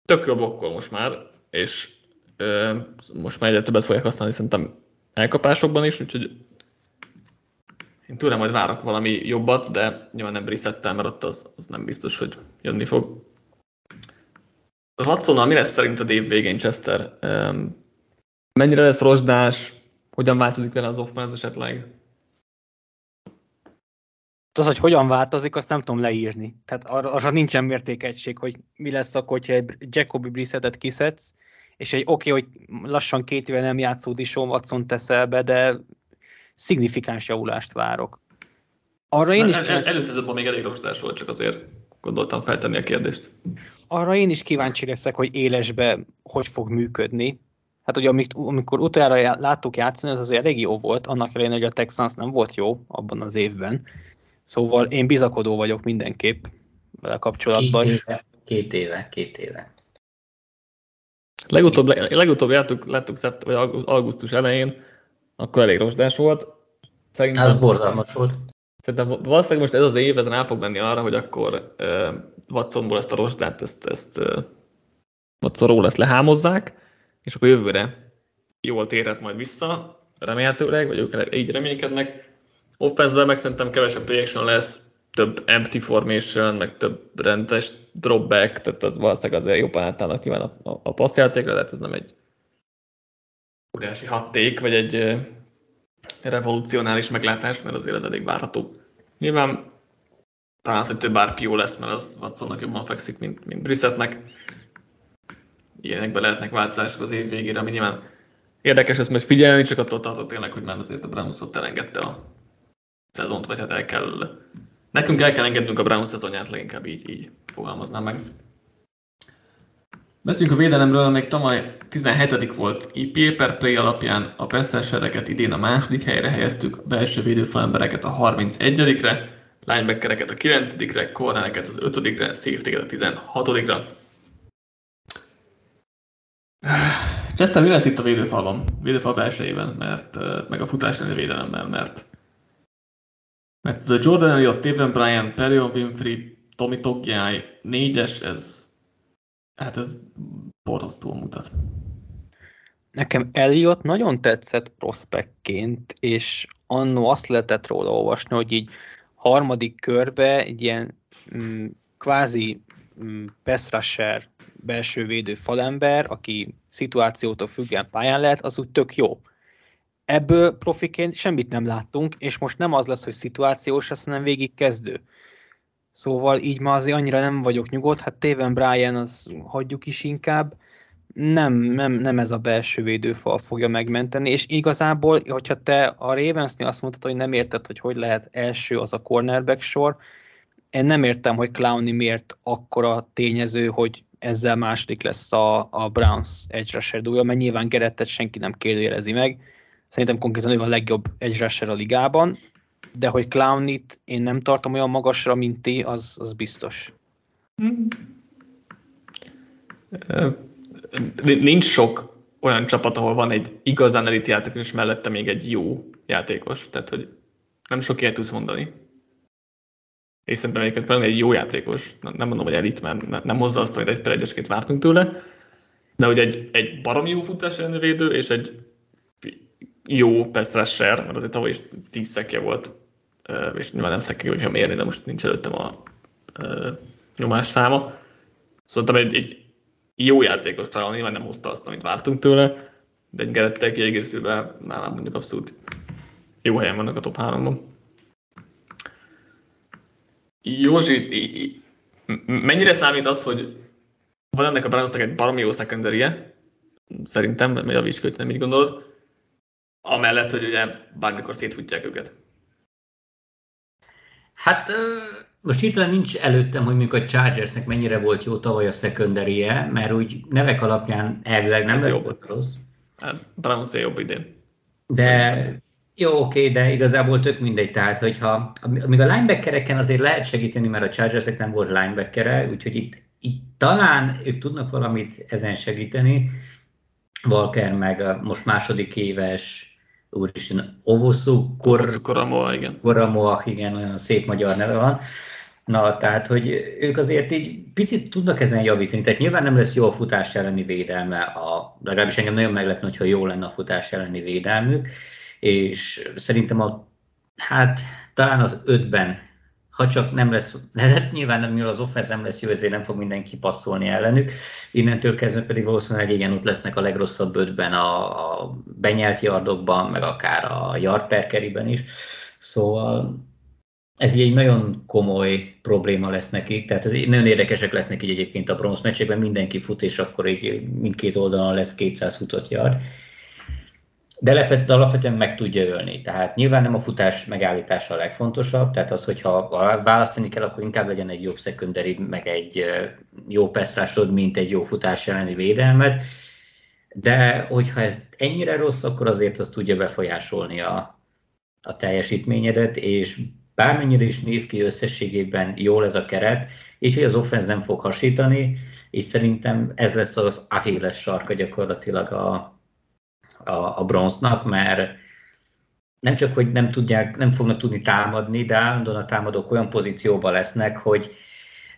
Tök jó blokkol most már, és most már egyre többet fogják használni szerintem elkapásokban is, úgyhogy én tőlem majd várok valami jobbat, de nyilván nem Brissettel, mert ott az, az nem biztos, hogy jönni fog. Watsonnal mi lesz szerinted év végén, Chester? mennyire lesz rozsdás? Hogyan változik vele az offense esetleg? Az, hogy hogyan változik, azt nem tudom leírni. Tehát arra, arra nincsen mértékegység, hogy mi lesz akkor, hogyha egy Jacobi Brissettet kiszedsz, és egy oké, okay, hogy lassan két éve nem játszó Dishon Watson teszel be, de szignifikáns javulást várok. Arra én is el, el, Először még elég rozsdás volt, csak azért gondoltam feltenni a kérdést. Arra én is kíváncsi leszek, hogy élesbe hogy fog működni. Hát ugye amikor utoljára láttuk játszani, az azért elég jó volt, annak ellenére, hogy a Texans nem volt jó abban az évben. Szóval én bizakodó vagyok mindenképp vele kapcsolatban. Két éve, két éve, két éve. Legutóbb, legutóbb láttuk, láttuk szept, vagy augusztus elején, akkor elég rozsdás volt. Szerintem, az borzalmas volt. Szerintem valószínűleg most ez az év, ezen el fog menni arra, hogy akkor uh, Watsonból ezt a rozsdát, ezt, ezt uh, Watsonról ezt lehámozzák, és akkor jövőre jól térhet majd vissza, remélhetőleg, vagy ők így reménykednek. Offense-ben meg szerintem kevesebb play lesz, több empty formation, meg több rendes dropback, tehát az valószínűleg azért jobban átállnak nyilván a, a, a passzjátékra, de hát ez nem egy óriási hatték, vagy egy revolucionális meglátás, mert azért ez elég várható. Nyilván talán az, hogy több RPO lesz, mert az Watsonnak jobban fekszik, mint, mint Brissettnek. Ilyenekben lehetnek változások az év végére, ami nyilván érdekes ezt majd figyelni, csak attól tartott tényleg, hogy már azért a Browns ott elengedte a szezont, vagy hát el kell Nekünk el kell engednünk a Brown szezonját, leginkább így, így fogalmaznám meg. Beszéljünk a védelemről, még tavaly 17 volt EPA per play alapján, a Pesszersereket idén a második helyre helyeztük, a belső védőfalembereket a 31-re, linebackereket a 9-re, cornereket az 5-re, safety a 16-ra. Chester, mi lesz itt a védőfalban, védőfal belsejében, mert, meg a futás elleni védelemmel, mert mert ez a Jordan Elliot, Taven Bryan, Perion Winfrey, Tommy Togjai, négyes, ez hát ez borzasztóan mutat. Nekem Elliot nagyon tetszett prospektként, és annó azt lehetett róla olvasni, hogy így harmadik körbe egy ilyen mm, kvázi mm, pass rusher, belső védő falember, aki szituációtól függően pályán lehet, az úgy tök jó ebből profiként semmit nem láttunk, és most nem az lesz, hogy szituációs lesz, hanem végig kezdő. Szóval így ma azért annyira nem vagyok nyugodt, hát Téven Brian az hagyjuk is inkább, nem, nem, nem ez a belső védőfal fogja megmenteni, és igazából, hogyha te a Ravensnél azt mondtad, hogy nem érted, hogy hogy lehet első az a cornerback sor, én nem értem, hogy Clowny miért akkora tényező, hogy ezzel második lesz a, a Browns edge rusher mert nyilván Gerettet senki nem kérdőjelezi meg. Szerintem konkrétan ő a legjobb rusher a ligában, de hogy Clownit én nem tartom olyan magasra, mint ti, az, az biztos. Nincs sok olyan csapat, ahol van egy igazán elit játékos, és mellette még egy jó játékos. Tehát, hogy nem sok ilyet tudsz mondani. És szerintem egyébként egy jó játékos, nem mondom, hogy elit, mert nem hozza azt, hogy egy per egyesként vártunk tőle, de hogy egy, egy barom jó futás védő, és egy jó pass rusher, mert azért tavaly is 10 szekje volt, és nyilván nem szekje, hogyha mérni, de most nincs előttem a nyomás száma. Szóval egy, egy jó játékos talán nyilván nem hozta azt, amit vártunk tőle, de egy Gerettel kiegészülve nálam mondjuk abszolút jó helyen vannak a top 3-ban. Józsi, mennyire számít az, hogy van ennek a Brownsnak egy baromi jó secondary szerintem, mert ki, nem így gondolod, amellett, hogy ugye bármikor szétfutják őket. Hát most hirtelen nincs előttem, hogy mondjuk a Chargersnek mennyire volt jó tavaly a secondary mert úgy nevek alapján elvileg nem lett jobb. rossz. Hát Browns jobb idén. De jó, oké, de igazából tök mindegy, tehát hogyha, amíg a linebackereken azért lehet segíteni, mert a Chargersek nem volt linebackere, úgyhogy itt, itt talán ők tudnak valamit ezen segíteni, Walker meg a most második éves úristen, Ovosu Kor... Koramoa, igen. Koramoa, igen, olyan szép magyar neve van. Na, tehát, hogy ők azért így picit tudnak ezen javítani. Tehát nyilván nem lesz jó a futás elleni védelme, a, legalábbis engem nagyon meglepne, hogyha jó lenne a futás elleni védelmük, és szerintem a, hát talán az ötben, ha csak nem lesz, hát nyilván nem, az offense nem lesz jó, ezért nem fog mindenki passzolni ellenük. Innentől kezdve pedig valószínűleg igen, ott lesznek a legrosszabb ötben a, a benyelt yardokban, meg akár a yard per is. Szóval ez így egy nagyon komoly probléma lesz nekik, tehát ez nagyon érdekesek lesznek így egyébként a bronz meccsekben, mindenki fut, és akkor így mindkét oldalon lesz 200 futott yard de alapvetően meg tudja ölni. Tehát nyilván nem a futás megállítása a legfontosabb, tehát az, hogyha választani kell, akkor inkább legyen egy jobb szekunderi, meg egy jó pesztrásod, mint egy jó futás elleni védelmed. De hogyha ez ennyire rossz, akkor azért az tudja befolyásolni a, a teljesítményedet, és bármennyire is néz ki összességében jól ez a keret, így hogy az offense nem fog hasítani, és szerintem ez lesz az Achilles sarka gyakorlatilag a, a, a bronznak, mert nem csak, hogy nem, tudják, nem fognak tudni támadni, de állandóan a támadók olyan pozícióban lesznek, hogy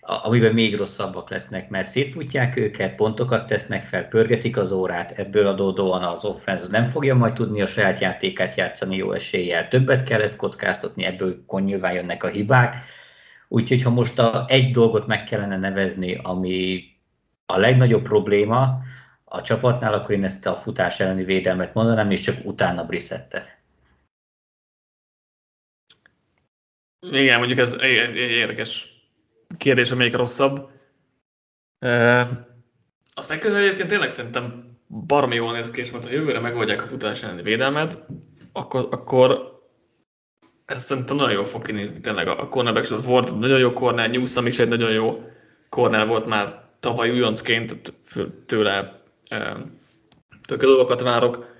amiben még rosszabbak lesznek, mert szétfutják őket, pontokat tesznek fel, pörgetik az órát, ebből adódóan az offense nem fogja majd tudni a saját játékát játszani jó eséllyel, többet kell ezt kockáztatni, ebből nyilván jönnek a hibák. Úgyhogy ha most a, egy dolgot meg kellene nevezni, ami a legnagyobb probléma, a csapatnál, akkor én ezt a futás elleni védelmet mondanám, és csak utána Brissettet. Igen, mondjuk ez egy érdekes kérdés, amelyik rosszabb. E, aztán közben egyébként tényleg szerintem barmi jól néz ki, és mert ha jövőre megoldják a futás elleni védelmet, akkor, akkor ez szerintem nagyon jól fog kinézni. Tényleg a cornerback volt nagyon jó corner, Newsom is egy nagyon jó corner volt már tavaly újoncként, tőle tök dolgokat várok.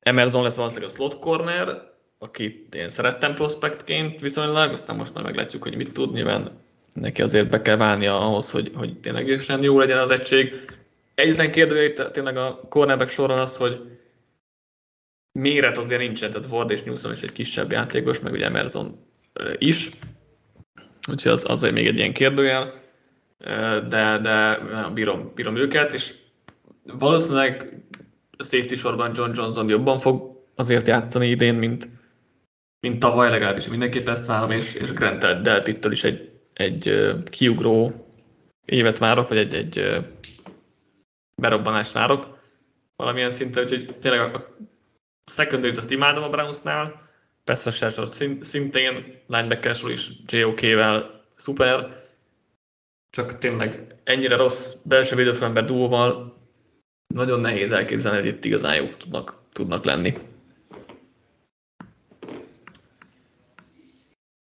Emerson lesz valószínűleg a slot corner, akit én szerettem prospektként viszonylag, aztán most már meglátjuk, hogy mit tud. Nyilván neki azért be kell válnia ahhoz, hogy, hogy ténylegesen jó legyen az egység. Egyetlen kérdő tényleg a cornerback soron az, hogy méret azért nincsen, tehát Ward és Newsom is egy kisebb játékos, meg ugye Emerson is. Úgyhogy az azért még egy ilyen kérdőjel, de, de bírom, bírom őket, és valószínűleg a safety sorban John Johnson jobban fog azért játszani idén, mint, mint tavaly, legalábbis mindenképp ezt várom, és, és Grant Delpittől is egy, egy kiugró évet várok, vagy egy, egy berobbanást várok. Valamilyen szinten, úgyhogy tényleg a secondary azt imádom a Brownsnál, persze a szintén, linebacker is JOK-vel szuper, csak tényleg ennyire rossz belső védőfőember duóval nagyon nehéz elképzelni, hogy itt igazán jók tudnak, tudnak lenni.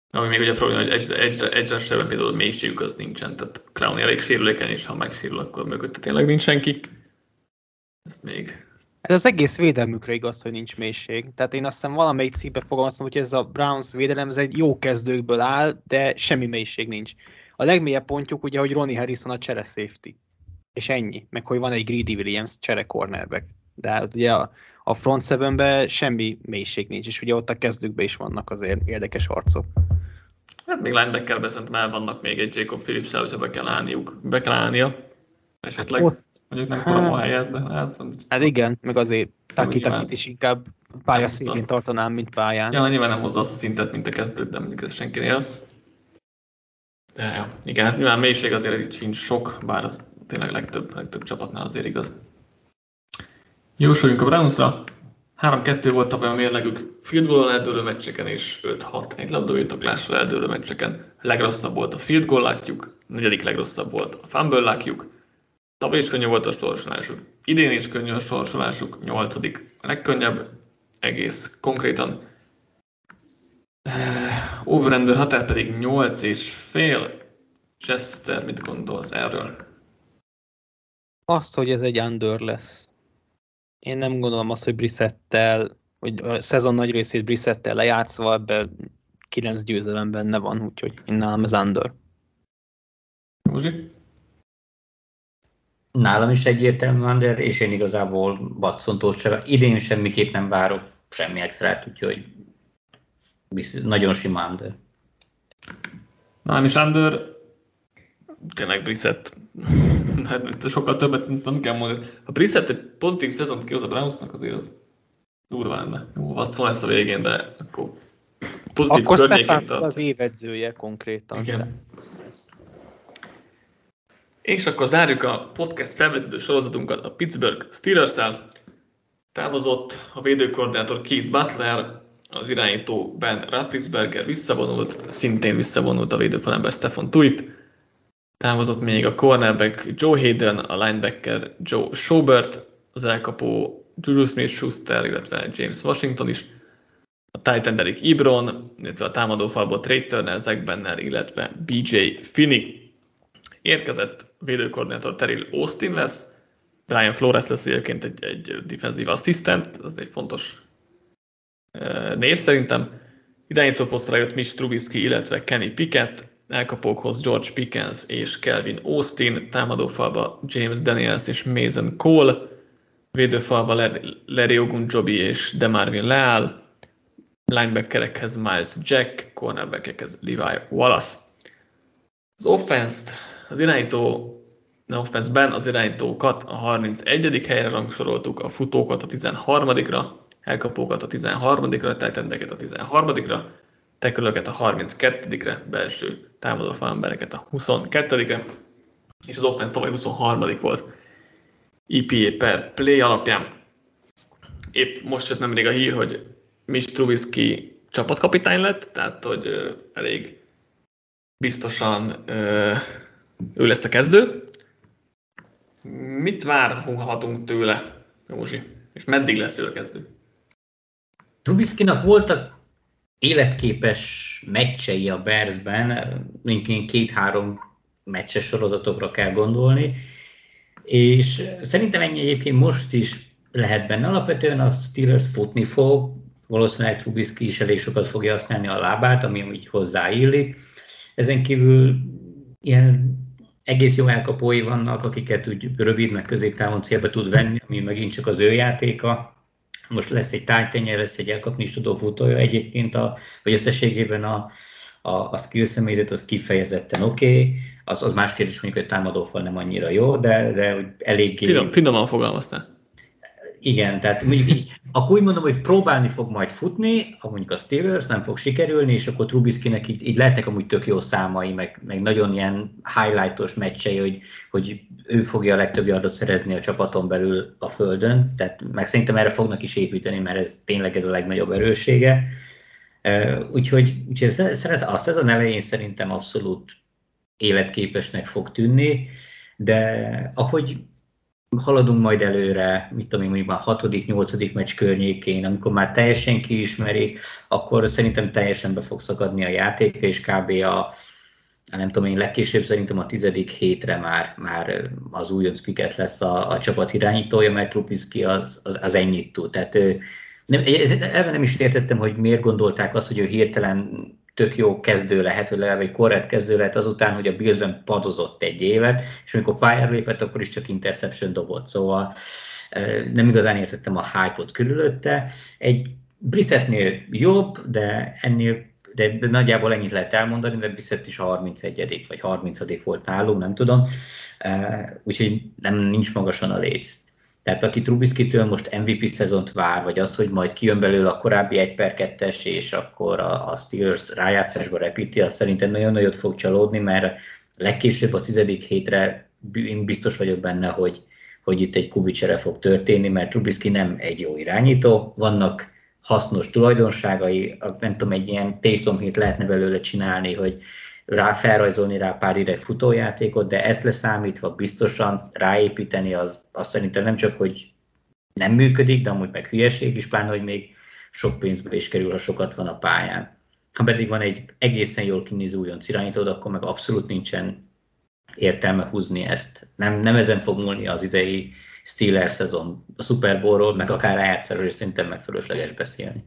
Ami még ugye a probléma, hogy egyre, egyre, egyre például a mélységük az nincsen, tehát Crown elég sérülékeny, és ha megsérül, akkor mögötte tényleg nincs senki. Ezt még... Ez az egész védelmükre igaz, hogy nincs mélység. Tehát én azt hiszem valamelyik cikkben fogalmaztam, hogy ez a Browns védelem ez egy jó kezdőkből áll, de semmi mélység nincs. A legmélyebb pontjuk ugye, hogy Ronnie Harrison a csere safety. És ennyi. Meg hogy van egy Greedy Williams csere cornerback. De hát ugye a, a front seven semmi mélység nincs, és ugye ott a kezdőkben is vannak azért érdekes arcok. Hát még linebackerben szerintem el vannak még egy Jacob phillips hogyha be kell állniuk, be kell állnia. Esetleg, hát mondjuk nem tudom a helyet, de hát... Hát igen, meg azért takit is inkább pálya szintén tartanám, mint pályán. Ja, nyilván nem hozza azt a szintet, mint a kezdőt, de mondjuk ez senkinél. De ja, igen, hát nyilván mélység azért itt sincs sok, bár az tényleg legtöbb, legtöbb csapatnál azért igaz. Jósoljunk a Brownsra. 3-2 volt tavaly a mérlegük field goal eldőlő meccseken, és 5-6 egy labdabirtoklásra eldőlő meccseken. Legrosszabb volt a field goal látjuk, negyedik legrosszabb volt a fumble látjuk. Tavaly is könnyű volt a sorsolásuk. Idén is könnyű a sorsolásuk, nyolcadik legkönnyebb, egész konkrétan. Overender határ pedig 8 és fél. Chester, mit gondolsz erről? Azt, hogy ez egy under lesz. Én nem gondolom azt, hogy Brissettel, hogy a szezon nagy részét Brissettel lejátszva ebbe 9 győzelem benne van, úgyhogy én nálam ez under. Józsi? Nálam is egyértelmű under, és én igazából Watson-tól sem, idén semmiképp nem várok semmi extrát, úgyhogy nagyon sima under. Nálam is under, tényleg Brissett hát sokkal többet nem kell mondani. Ha Brissett egy pozitív szezont kihoz a Brownsnak, azért az durva lenne. Jó, Watson lesz a végén, de akkor pozitív akkor Stefan az évedzője konkrétan. Igen. És akkor zárjuk a podcast felvezető sorozatunkat a Pittsburgh Steelers-el. Távozott a védőkoordinátor Keith Butler, az irányító Ben Rattisberger visszavonult, szintén visszavonult a védőfalember Stefan Tuit, Távozott még a cornerback Joe Hayden, a linebacker Joe Schobert, az elkapó Juju Smith-Schuster, illetve James Washington is, a Titan Derek Ibron, illetve a támadó falból Trey Turner, Zach Benner, illetve BJ Finney. Érkezett védőkoordinátor Terry Austin lesz, Brian Flores lesz egyébként egy, egy defensive assistant, az egy fontos uh, név szerintem. Irányító posztra jött Mitch Trubisky, illetve Kenny Pickett, elkapókhoz George Pickens és Kelvin Austin, támadófalba James Daniels és Mason Cole, védőfalba Larry Ogunjobi és Demarvin Leal, linebackerekhez Miles Jack, cornerbackekhez Levi Wallace. Az offense az irányító az offense-ben az irányítókat a 31. helyre rangsoroltuk, a futókat a 13-ra, elkapókat a 13-ra, tehát a 13-ra, tekölöket a 32-re, belső támadó falembereket a 22-re, és az offense tavaly 23 volt EPA per play alapján. Épp most jött nemrég a hír, hogy Mitch Trubisky csapatkapitány lett, tehát hogy elég biztosan ő lesz a kezdő. Mit várhatunk tőle, Józsi? És meddig lesz ő a kezdő? Trubiskynak voltak életképes meccsei a Bearsben, minként két-három meccses sorozatokra kell gondolni, és szerintem ennyi egyébként most is lehet benne. Alapvetően a Steelers futni fog, valószínűleg Trubisky is elég sokat fogja használni a lábát, ami úgy hozzáillik. Ezen kívül ilyen egész jó elkapói vannak, akiket úgy rövid, meg középtávon célba tud venni, ami megint csak az ő játéka most lesz egy tájtenye, lesz egy elkapni is tudó futója. Egyébként, a, vagy összességében a, a, a skill személyzet az kifejezetten oké, okay. az, az más kérdés, mondjuk, hogy támadófal nem annyira jó, de, de eléggé... Finom, finoman fogalmaztál. Igen, tehát mondjuk így, akkor úgy mondom, hogy próbálni fog majd futni, ha mondjuk a Steelers nem fog sikerülni, és akkor Trubiskynek így, így lehetnek amúgy tök jó számai, meg, meg nagyon ilyen highlightos meccsei, hogy, hogy ő fogja a legtöbb yardot szerezni a csapaton belül a földön, tehát meg szerintem erre fognak is építeni, mert ez tényleg ez a legnagyobb erőssége. Úgyhogy, úgyhogy a szezon elején szerintem abszolút életképesnek fog tűnni, de ahogy haladunk majd előre, mit tudom én, mondjuk már hatodik, nyolcadik meccs környékén, amikor már teljesen kiismeri, akkor szerintem teljesen be fog szakadni a játéka, és kb. a, nem tudom én, legkésőbb szerintem a tizedik hétre már, már az újonc Piket lesz a, a csapat irányítója, mert Trubisky az, az, az ennyit tud. Tehát ő, nem, elve nem is értettem, hogy miért gondolták azt, hogy ő hirtelen tök jó kezdő lehet, vagy legalább egy korrekt kezdő lehet azután, hogy a Billsben padozott egy évet, és amikor pályára lépett, akkor is csak interception dobott. Szóval nem igazán értettem a hype-ot körülötte. Egy Brissettnél jobb, de ennél de, de nagyjából ennyit lehet elmondani, mert Brissett is a 31. vagy 30. volt nálunk, nem tudom. Úgyhogy nem nincs magasan a léc. Tehát aki Trubisky-től most MVP szezont vár, vagy az, hogy majd kijön belőle a korábbi 1 per 2 és akkor a, a Steelers rájátszásba repíti, az szerintem nagyon nagyot fog csalódni, mert legkésőbb a tizedik hétre én biztos vagyok benne, hogy, hogy itt egy kubicsere fog történni, mert Trubisky nem egy jó irányító, vannak hasznos tulajdonságai, nem tudom, egy ilyen Taysom lehetne belőle csinálni, hogy rá felrajzolni rá pár ideg futójátékot, de ezt leszámítva biztosan ráépíteni, az, az szerintem nem csak, hogy nem működik, de amúgy meg hülyeség is, pláne, hogy még sok pénzbe is kerül, ha sokat van a pályán. Ha pedig van egy egészen jól kinéző újonc irányítód, akkor meg abszolút nincsen értelme húzni ezt. Nem, nem ezen fog múlni az idei Steelers szezon a Super Bowl-ról, meg akár rájátszerről, és szerintem meg fölösleges beszélni.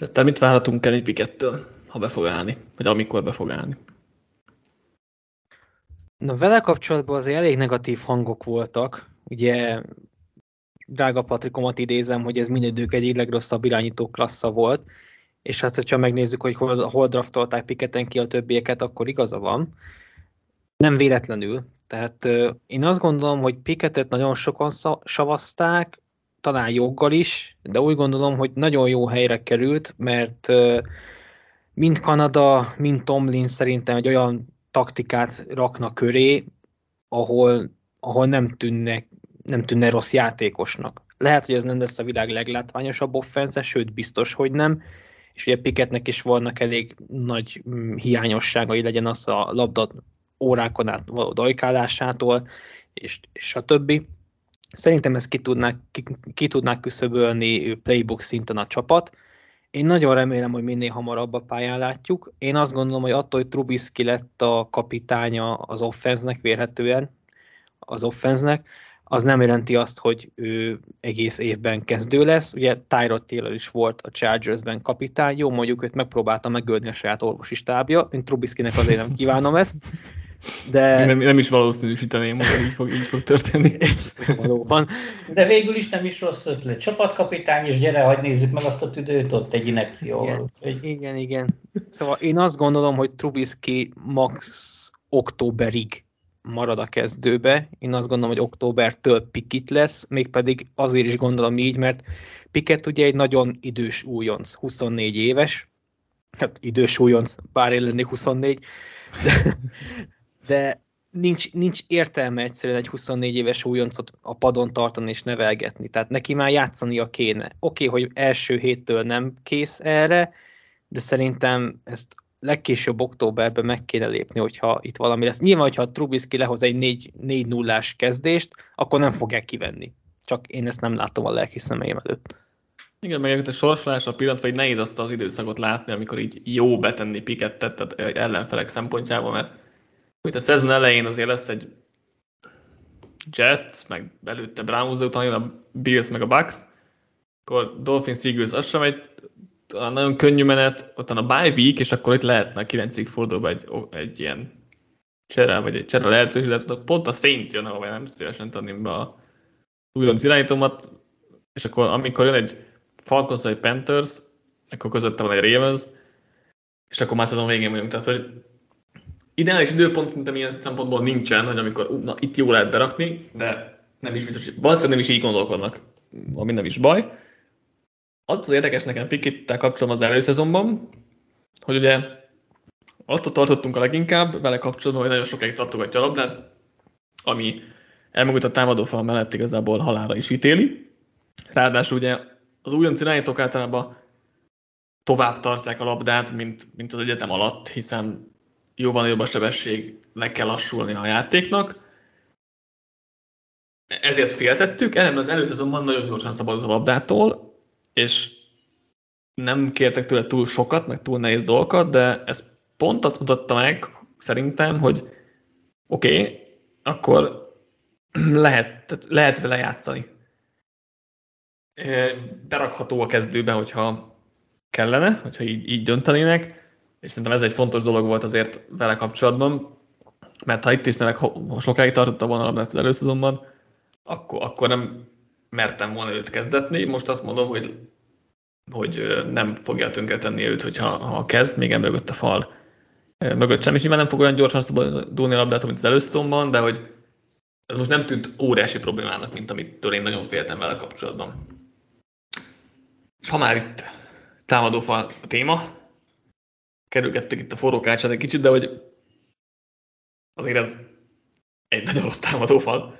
Aztán mit várhatunk Kenny Pickettől? Ha be fog állni, vagy amikor be fog állni. Na vele kapcsolatban azért elég negatív hangok voltak. Ugye drága Patrikomat idézem, hogy ez mindegyük egy legrosszabb irányító klassza volt, és hát, hogyha megnézzük, hogy hol, hol draftolták Piketen ki a többieket, akkor igaza van. Nem véletlenül. Tehát euh, én azt gondolom, hogy Piketet nagyon sokan savazták, talán joggal is, de úgy gondolom, hogy nagyon jó helyre került, mert euh, mind Kanada, mind Tomlin szerintem egy olyan taktikát raknak köré, ahol, ahol nem, tűnnek, nem tűnne rossz játékosnak. Lehet, hogy ez nem lesz a világ leglátványosabb offense, sőt, biztos, hogy nem. És ugye Piketnek is vannak elég nagy mm, hiányosságai, legyen az a labda órákon át való dajkálásától, és, és a többi. Szerintem ezt ki tudnák, ki, ki tudnák küszöbölni playbook szinten a csapat, én nagyon remélem, hogy minél hamarabb a pályán látjuk. Én azt gondolom, hogy attól, hogy Trubisky lett a kapitánya az offenznek vérhetően, az offenznek, az nem jelenti azt, hogy ő egész évben kezdő lesz. Ugye Tyrod Taylor is volt a Chargersben kapitány, jó, mondjuk őt megpróbálta megölni a saját orvosi stábja, én Trubiskynek azért nem kívánom ezt, de... Nem, nem is valószínűsíteném, hogy így fog, így fog történni. Valóban. De végül is nem is rossz ötlet. Csapatkapitány, és gyere, hagyd nézzük meg azt a tüdőt ott egy inekcióval. Igen, igen, igen. Szóval én azt gondolom, hogy Trubisky max októberig marad a kezdőbe. Én azt gondolom, hogy októbertől Pikit lesz, mégpedig azért is gondolom így, mert Piket ugye egy nagyon idős újonc, 24 éves, hát idős újonc, bár én lennék 24, de, de nincs, nincs értelme egyszerűen egy 24 éves újoncot a padon tartani és nevelgetni. Tehát neki már játszania kéne. Oké, okay, hogy első héttől nem kész erre, de szerintem ezt legkésőbb októberben meg kéne lépni, hogyha itt valami lesz. Nyilván, hogyha Trubisky lehoz egy 4, 4 0 kezdést, akkor nem fogják kivenni. Csak én ezt nem látom a lelki szemeim előtt. Igen, meg a sorsolásra pillanatban így nehéz azt az időszakot látni, amikor így jó betenni pikettet, tehát ellenfelek szempontjából, mert mint a szezon elején azért lesz egy Jets, meg előtte Browns, de utána jön a Bills, meg a Bucks, akkor Dolphins Eagles, az sem egy nagyon könnyű menet, utána bye week, és akkor itt lehetne a 9 fordulóban egy, egy ilyen csere, vagy egy csere lehetőség, de pont a Saints jön, ahol nem szívesen tenném be a újonc irányítómat, és akkor amikor jön egy Falcons vagy Panthers, akkor közötte van egy Ravens, és akkor már szezon végén vagyunk. Tehát, hogy ideális időpont szerintem ilyen szempontból nincsen, hogy amikor na, itt jó lehet berakni, de nem is biztos, valószínűleg nem is így gondolkodnak, ami nem is baj. Az az érdekes nekem Pikittel kapcsolatban az előszezonban, hogy ugye azt tartottunk a leginkább vele kapcsolatban, hogy nagyon sokáig tartogatja a labdát, ami elmúlt a támadófal mellett igazából halára is ítéli. Ráadásul ugye az újonc irányítók általában tovább tartják a labdát, mint, mint az egyetem alatt, hiszen jóval nagyobb a sebesség, le kell lassulni a játéknak. ezért féltettük, ellenben az előszezonban nagyon gyorsan szabadult a labdától, és nem kértek tőle túl sokat, meg túl nehéz dolgokat, de ez pont azt mutatta meg szerintem, hogy oké, okay, akkor lehet, tehát lehet vele játszani. Berakható a kezdőbe, hogyha kellene, hogyha így, így döntenének, és szerintem ez egy fontos dolog volt azért vele kapcsolatban, mert ha itt is tényleg sokáig tartotta volna az előszezonban, akkor, akkor nem mertem volna őt kezdetni. Most azt mondom, hogy, hogy nem fogja tönkretenni őt, hogyha ha kezd, még emögött a fal mögött sem, és nyilván nem fog olyan gyorsan dúlni a labdát, mint az előszezonban, de hogy ez most nem tűnt óriási problémának, mint amitől én nagyon féltem vele kapcsolatban. És ha már itt támadófal a téma, kerülgettek itt a forrókácsát egy kicsit, de hogy azért ez egy nagyon rossz támadófal.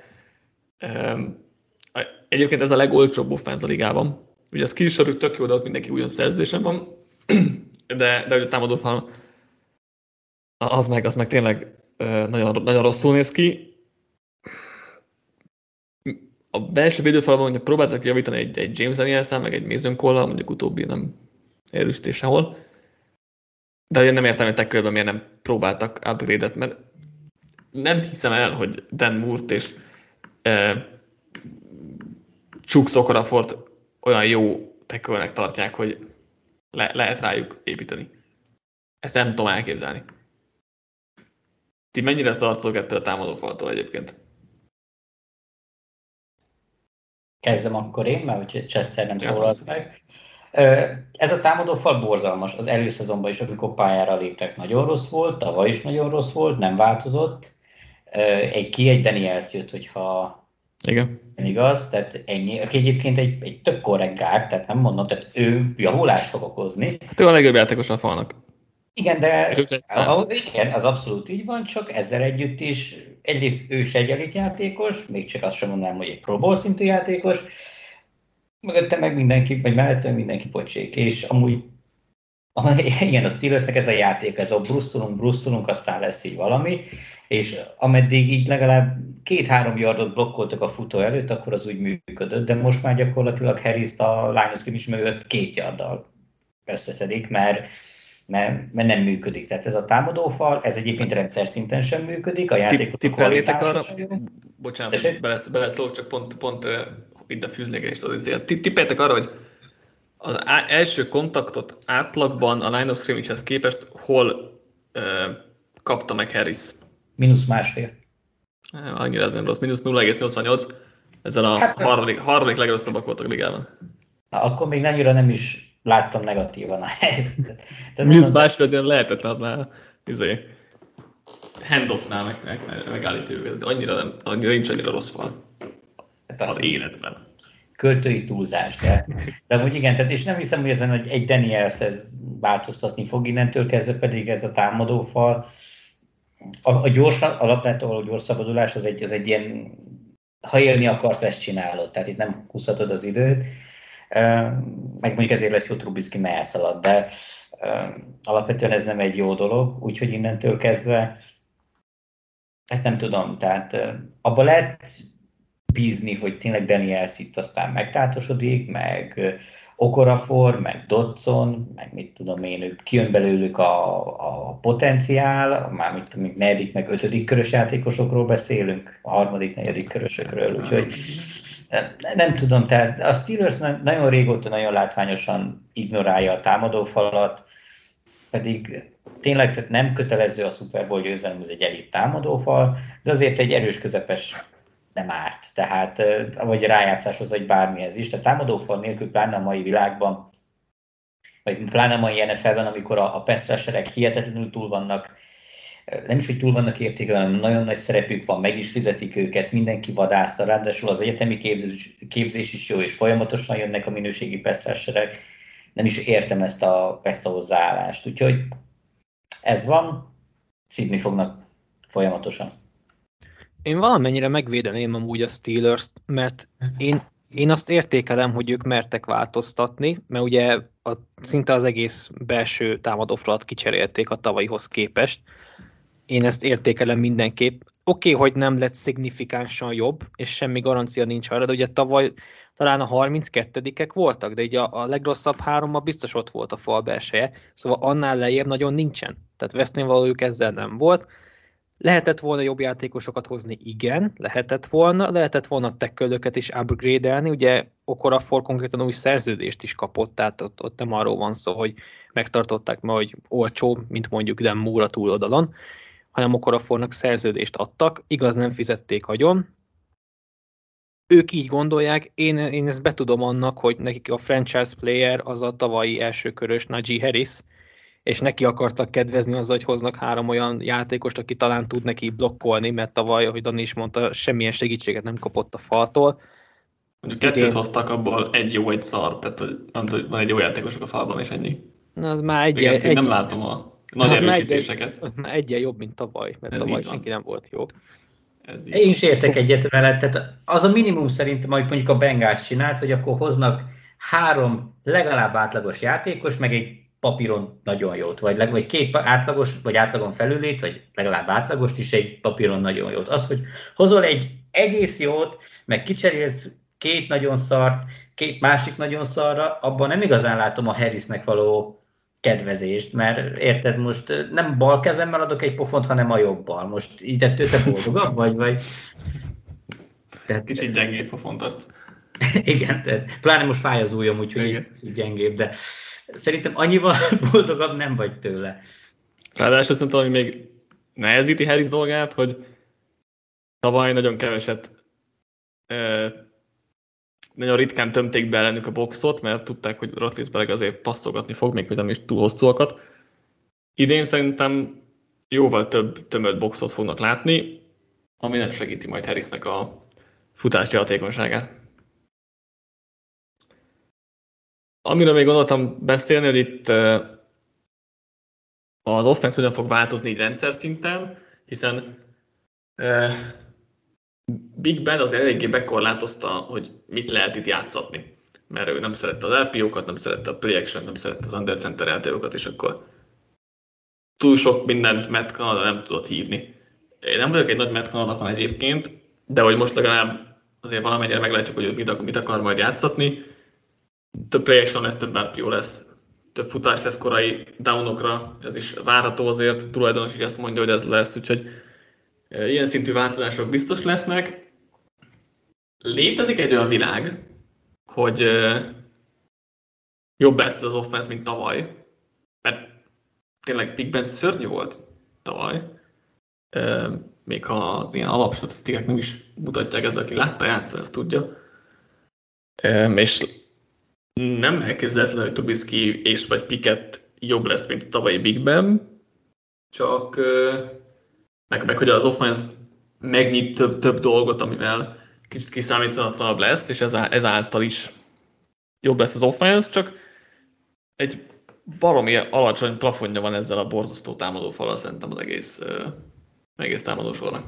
Egyébként ez a legolcsóbb offense a ligában. Ugye a skill tök jó, de ott mindenki ugyan szerződésen van, de, de hogy a támadófal az meg, az meg tényleg nagyon, nagyon rosszul néz ki. A belső védőfalban mondjuk próbáltak javítani egy, egy James daniels meg egy Mason cole mondjuk utóbbi nem erősítés sehol. De én nem értem, hogy tekölben miért nem próbáltak upgrade-et, mert nem hiszem el, hogy Dan Moore-t és e, Csuk Szokorafort olyan jó tekölnek tartják, hogy le, lehet rájuk építeni. Ezt nem tudom elképzelni. Ti mennyire tartotok ettől a támadófaltól egyébként? Kezdem akkor én, mert hogy Chester nem szólalt meg. Ez a támadófal borzalmas. Az előszezonban is, amikor pályára léptek, nagyon rossz volt, tavaly is nagyon rossz volt, nem változott. Egy ki egy Daniels jött, hogyha igen. igaz, tehát ennyi. Aki egyébként egy, egy tök korrekt gár, tehát nem mondom, tehát ő javulást fog okozni. Hát ő a legjobb játékos a falnak. Igen, de ahhoz, igen, az abszolút így van, csak ezzel együtt is egyrészt ő se egy játékos, még csak azt sem mondanám, hogy egy Pro Bowl szintű játékos, mögötte meg mindenki, vagy mellette mindenki pocsék, és amúgy igen, a Steelersnek ez a játék, ez a brusztulunk, brusztulunk, aztán lesz így valami, és ameddig így legalább két-három yardot blokkoltak a futó előtt, akkor az úgy működött, de most már gyakorlatilag Harris-t a Lions is mögött két yarddal összeszedik, mert mert, mert nem működik. Tehát ez a támadófal, ez egyébként rendszer szinten sem működik, a játékosok Tippelnétek arra, bocsánat, beleszólok, csak pont, pont itt a fűzlégelést az izé. Tippeltek arra, hogy az első kontaktot átlagban a line of scrimmage-hez képest hol ö, kapta meg Harris? Minusz másfél. Annyira ez nem rossz, mínusz 0,88. Ezzel a hát, harmadik, harmadik legrosszabbak voltak a ligában. Akkor még annyira nem is láttam negatívan a helyzetet. Mínusz másfél azért lehetetlen már izé, handoffnál meg, meg, meg, megállítani őket. Ez annyira, nem, annyira nincs annyira rossz fal az, életben. Költői túlzás, de, de amúgy igen, tehát és nem hiszem, hogy ezen egy Daniels ez változtatni fog, innentől kezdve pedig ez a támadó fal. A, a gyors, alapvetően a gyors szabadulás az egy, az egy ilyen, ha élni akarsz, ezt csinálod, tehát itt nem húzhatod az időt meg mondjuk ezért lesz jó Trubisky, mert elszalad, de alapvetően ez nem egy jó dolog, úgyhogy innentől kezdve, hát nem tudom, tehát abba lehet bízni, hogy tényleg Daniels itt aztán megtátosodik, meg Okorafor, meg Dodson, meg mit tudom én, ők kijön belőlük a, a potenciál, már mit tudom, negyedik, meg ötödik körös játékosokról beszélünk, a harmadik, negyedik körösökről, úgyhogy nem tudom, tehát a Steelers nagyon régóta nagyon látványosan ignorálja a támadófalat, pedig tényleg tehát nem kötelező a Super Bowl győzelem, ez egy elit támadófal, de azért egy erős közepes nem árt, tehát vagy rájátszáshoz, vagy bármihez is. Tehát támadófal nélkül, pláne a mai világban, vagy pláne a mai NFL-ben, amikor a, a pass hihetetlenül túl vannak nem is, hogy túl vannak értékelve, hanem nagyon nagy szerepük van, meg is fizetik őket, mindenki vadászta, ráadásul az egyetemi képzés, képzés is jó, és folyamatosan jönnek a minőségi pesztresserek. Nem is értem ezt a, ezt a hozzáállást. Úgyhogy ez van, szidni fognak folyamatosan. Én valamennyire megvédeném amúgy a Steelers, mert én, én azt értékelem, hogy ők mertek változtatni, mert ugye a, szinte az egész belső támadófralat kicserélték a tavalyihoz képest, én ezt értékelem mindenképp. Oké, okay, hogy nem lett szignifikánsan jobb, és semmi garancia nincs arra, de ugye tavaly talán a 32-ek voltak, de így a, a legrosszabb hárommal biztos ott volt a fal belseje, szóval annál lejjebb nagyon nincsen. Tehát vesztén valójuk ezzel nem volt. Lehetett volna jobb játékosokat hozni, igen, lehetett volna, lehetett volna tekkölöket is upgrade-elni, ugye Okorafor konkrétan új szerződést is kapott, tehát ott, ott nem arról van szó, hogy megtartották ma, hogy olcsó, mint mondjuk nem Múra túloldalon, hanem Okorafornak szerződést adtak, igaz nem fizették agyon, ők így gondolják, én, én ezt betudom annak, hogy nekik a franchise player az a tavalyi elsőkörös Najee Harris, és neki akartak kedvezni azzal, hogy hoznak három olyan játékost, aki talán tud neki blokkolni, mert tavaly, ahogy Dani is mondta, semmilyen segítséget nem kapott a faltól. Mondjuk kettőt Idén... hoztak, abból egy jó, egy szar, tehát hogy van egy jó játékosok a falban, és ennyi. Na, az már egy, egy, nem látom a nagy az már, egy, az már egyen jobb, mint tavaly, mert Ez tavaly senki nem volt jó. Ez Én is értek egyet vele, tehát az a minimum szerintem, amit mondjuk a Bengals csinált, hogy akkor hoznak három legalább átlagos játékos, meg egy papíron nagyon jót, vagy, vagy két átlagos, vagy átlagon felülét, vagy legalább átlagost is egy papíron nagyon jót. Az, hogy hozol egy egész jót, meg kicserélsz két nagyon szart, két másik nagyon szarra, abban nem igazán látom a Harrisnek való kedvezést, mert érted, most nem bal kezemmel adok egy pofont, hanem a jobbal. Most így ettől te boldogabb vagy? vagy? Tehát, Kicsit gyengébb pofont adsz. Igen, tehát pláne most fáj az ujjam, úgyhogy gyengébb, de szerintem annyival boldogabb nem vagy tőle. Ráadásul szerintem, hogy még nehezíti Harris dolgát, hogy tavaly nagyon keveset nagyon ritkán tömték be ellenük a boxot, mert tudták, hogy Rotlisberg azért passzolgatni fog, még hogy nem is túl hosszúakat. Idén szerintem jóval több tömött boxot fognak látni, ami nem segíti majd Harrisnek a futási hatékonyságát. Amiről még gondoltam beszélni, hogy itt az offense hogyan fog változni így rendszer szinten, hiszen Big Ben az eléggé bekorlátozta, hogy mit lehet itt játszatni. Mert ő nem szerette az LPO-kat, nem szerette a play nem szerette az under center játékokat, és akkor túl sok mindent Matt Canada nem tudott hívni. Én nem vagyok egy nagy Matt Canada egyébként, de hogy most legalább azért valamennyire meglátjuk, hogy ő mit, mit akar majd játszatni. Több play lesz, több RPO lesz, több futás lesz korai downokra, ez is várható azért, tulajdonos is ezt mondja, hogy ez lesz, úgyhogy Ilyen szintű változások biztos lesznek. Létezik egy olyan világ, hogy jobb lesz az offense, mint tavaly, mert tényleg Big Ben szörnyű volt tavaly, még ha az ilyen alapstatisztikák nem is mutatják ezzel, aki látta játszani, azt tudja. És nem elképzelhetlen, hogy Trubisky és vagy Pickett jobb lesz, mint a tavalyi Big Ben, csak meg, meg hogy az offense megnyit több, több dolgot, amivel kicsit kiszámíthatatlanabb lesz, és ezáltal is jobb lesz az offense, csak egy baromi alacsony plafonja van ezzel a borzasztó támadó falal szerintem az egész, egész támadó sornak.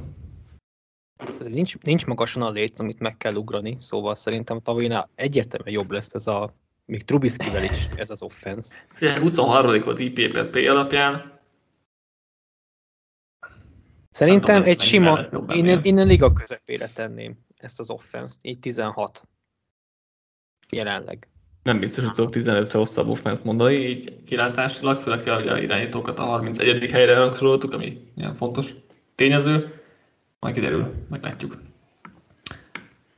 Nincs, nincs magasan a léc, amit meg kell ugrani, szóval szerintem tavalyinál egyértelműen jobb lesz ez a, még Trubisky-vel is ez az offense. 23. volt IP per P alapján, Szerintem egy sima, én a liga közepére tenném ezt az offense így 16 jelenleg. Nem biztos, hogy tudok 15 hosszabb offense mondani, így kilátásilag, főleg a irányítókat a 31. helyre rangsoroltuk, ami ilyen fontos tényező. Majd kiderül, meglátjuk.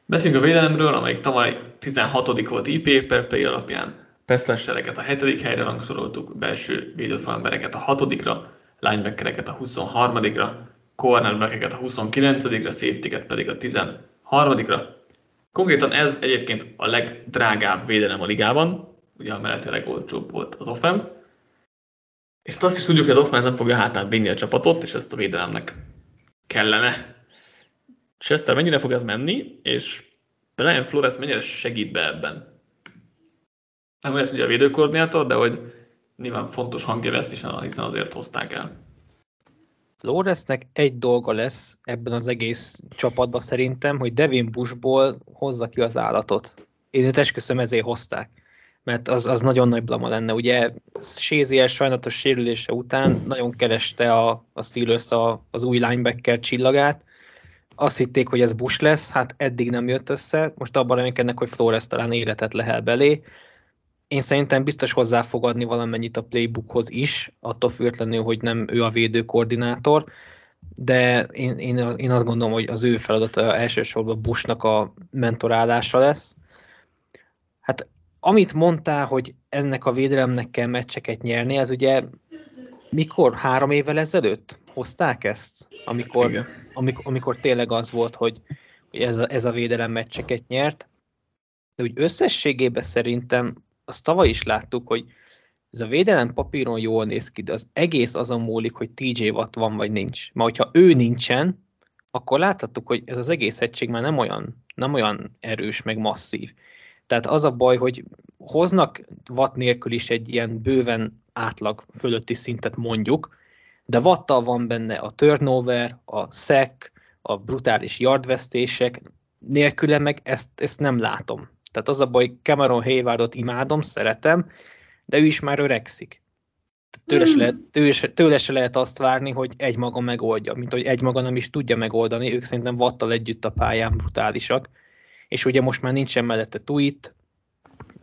Beszéljünk a védelemről, amelyik tavaly 16. volt IP per play alapján. Peszlessereket a 7. helyre rangsoroltuk, belső védőfalembereket a 6-ra, linebackereket a 23-ra, cornerback a 29-re, safety pedig a 13-ra. Konkrétan ez egyébként a legdrágább védelem a ligában, ugye a mellett a legolcsóbb volt az offense. És azt is tudjuk, hogy az offense nem fogja hátán vinni a csapatot, és ezt a védelemnek kellene. Chester mennyire fog ez menni, és Brian Flores mennyire segít be ebben? Nem lesz ugye a védőkoordinátor, de hogy nyilván fontos hangja lesz, hiszen azért hozták el. Floresnek egy dolga lesz ebben az egész csapatban szerintem, hogy Devin Bushból hozza ki az állatot. Én őt esküszöm, ezért hozták. Mert az, az nagyon nagy blama lenne. Ugye Sézier sajnálatos sérülése után nagyon kereste a, a Steelers a, az új linebacker csillagát, azt hitték, hogy ez Bush lesz, hát eddig nem jött össze, most abban reménykednek, hogy Flores talán életet lehel belé. Én szerintem biztos hozzá fog adni valamennyit a playbookhoz is, attól függetlenül, hogy nem ő a védőkoordinátor, de én, én, én azt gondolom, hogy az ő feladata elsősorban Bushnak a mentorálása lesz. Hát amit mondtál, hogy ennek a védelemnek kell meccseket nyerni, ez ugye mikor? Három évvel ezelőtt hozták ezt? Amikor, amikor, amikor tényleg az volt, hogy, hogy ez, a, ez a védelem meccseket nyert. De úgy összességében szerintem azt tavaly is láttuk, hogy ez a védelem papíron jól néz ki, de az egész azon múlik, hogy TJ Watt van vagy nincs. Mert hogyha ő nincsen, akkor láthattuk, hogy ez az egész egység már nem olyan, nem olyan erős, meg masszív. Tehát az a baj, hogy hoznak Watt nélkül is egy ilyen bőven átlag fölötti szintet mondjuk, de vattal van benne a turnover, a sack, a brutális yardvesztések, nélküle meg ezt, ezt nem látom. Tehát az a baj, Cameron Haywardot imádom, szeretem, de ő is már öregszik. Tőle se, hmm. lehet, tőle, se, tőle se lehet azt várni, hogy egy maga megoldja, mint hogy egy maga nem is tudja megoldani, ők szerintem vattal együtt a pályán brutálisak. És ugye most már nincsen mellette Tuit,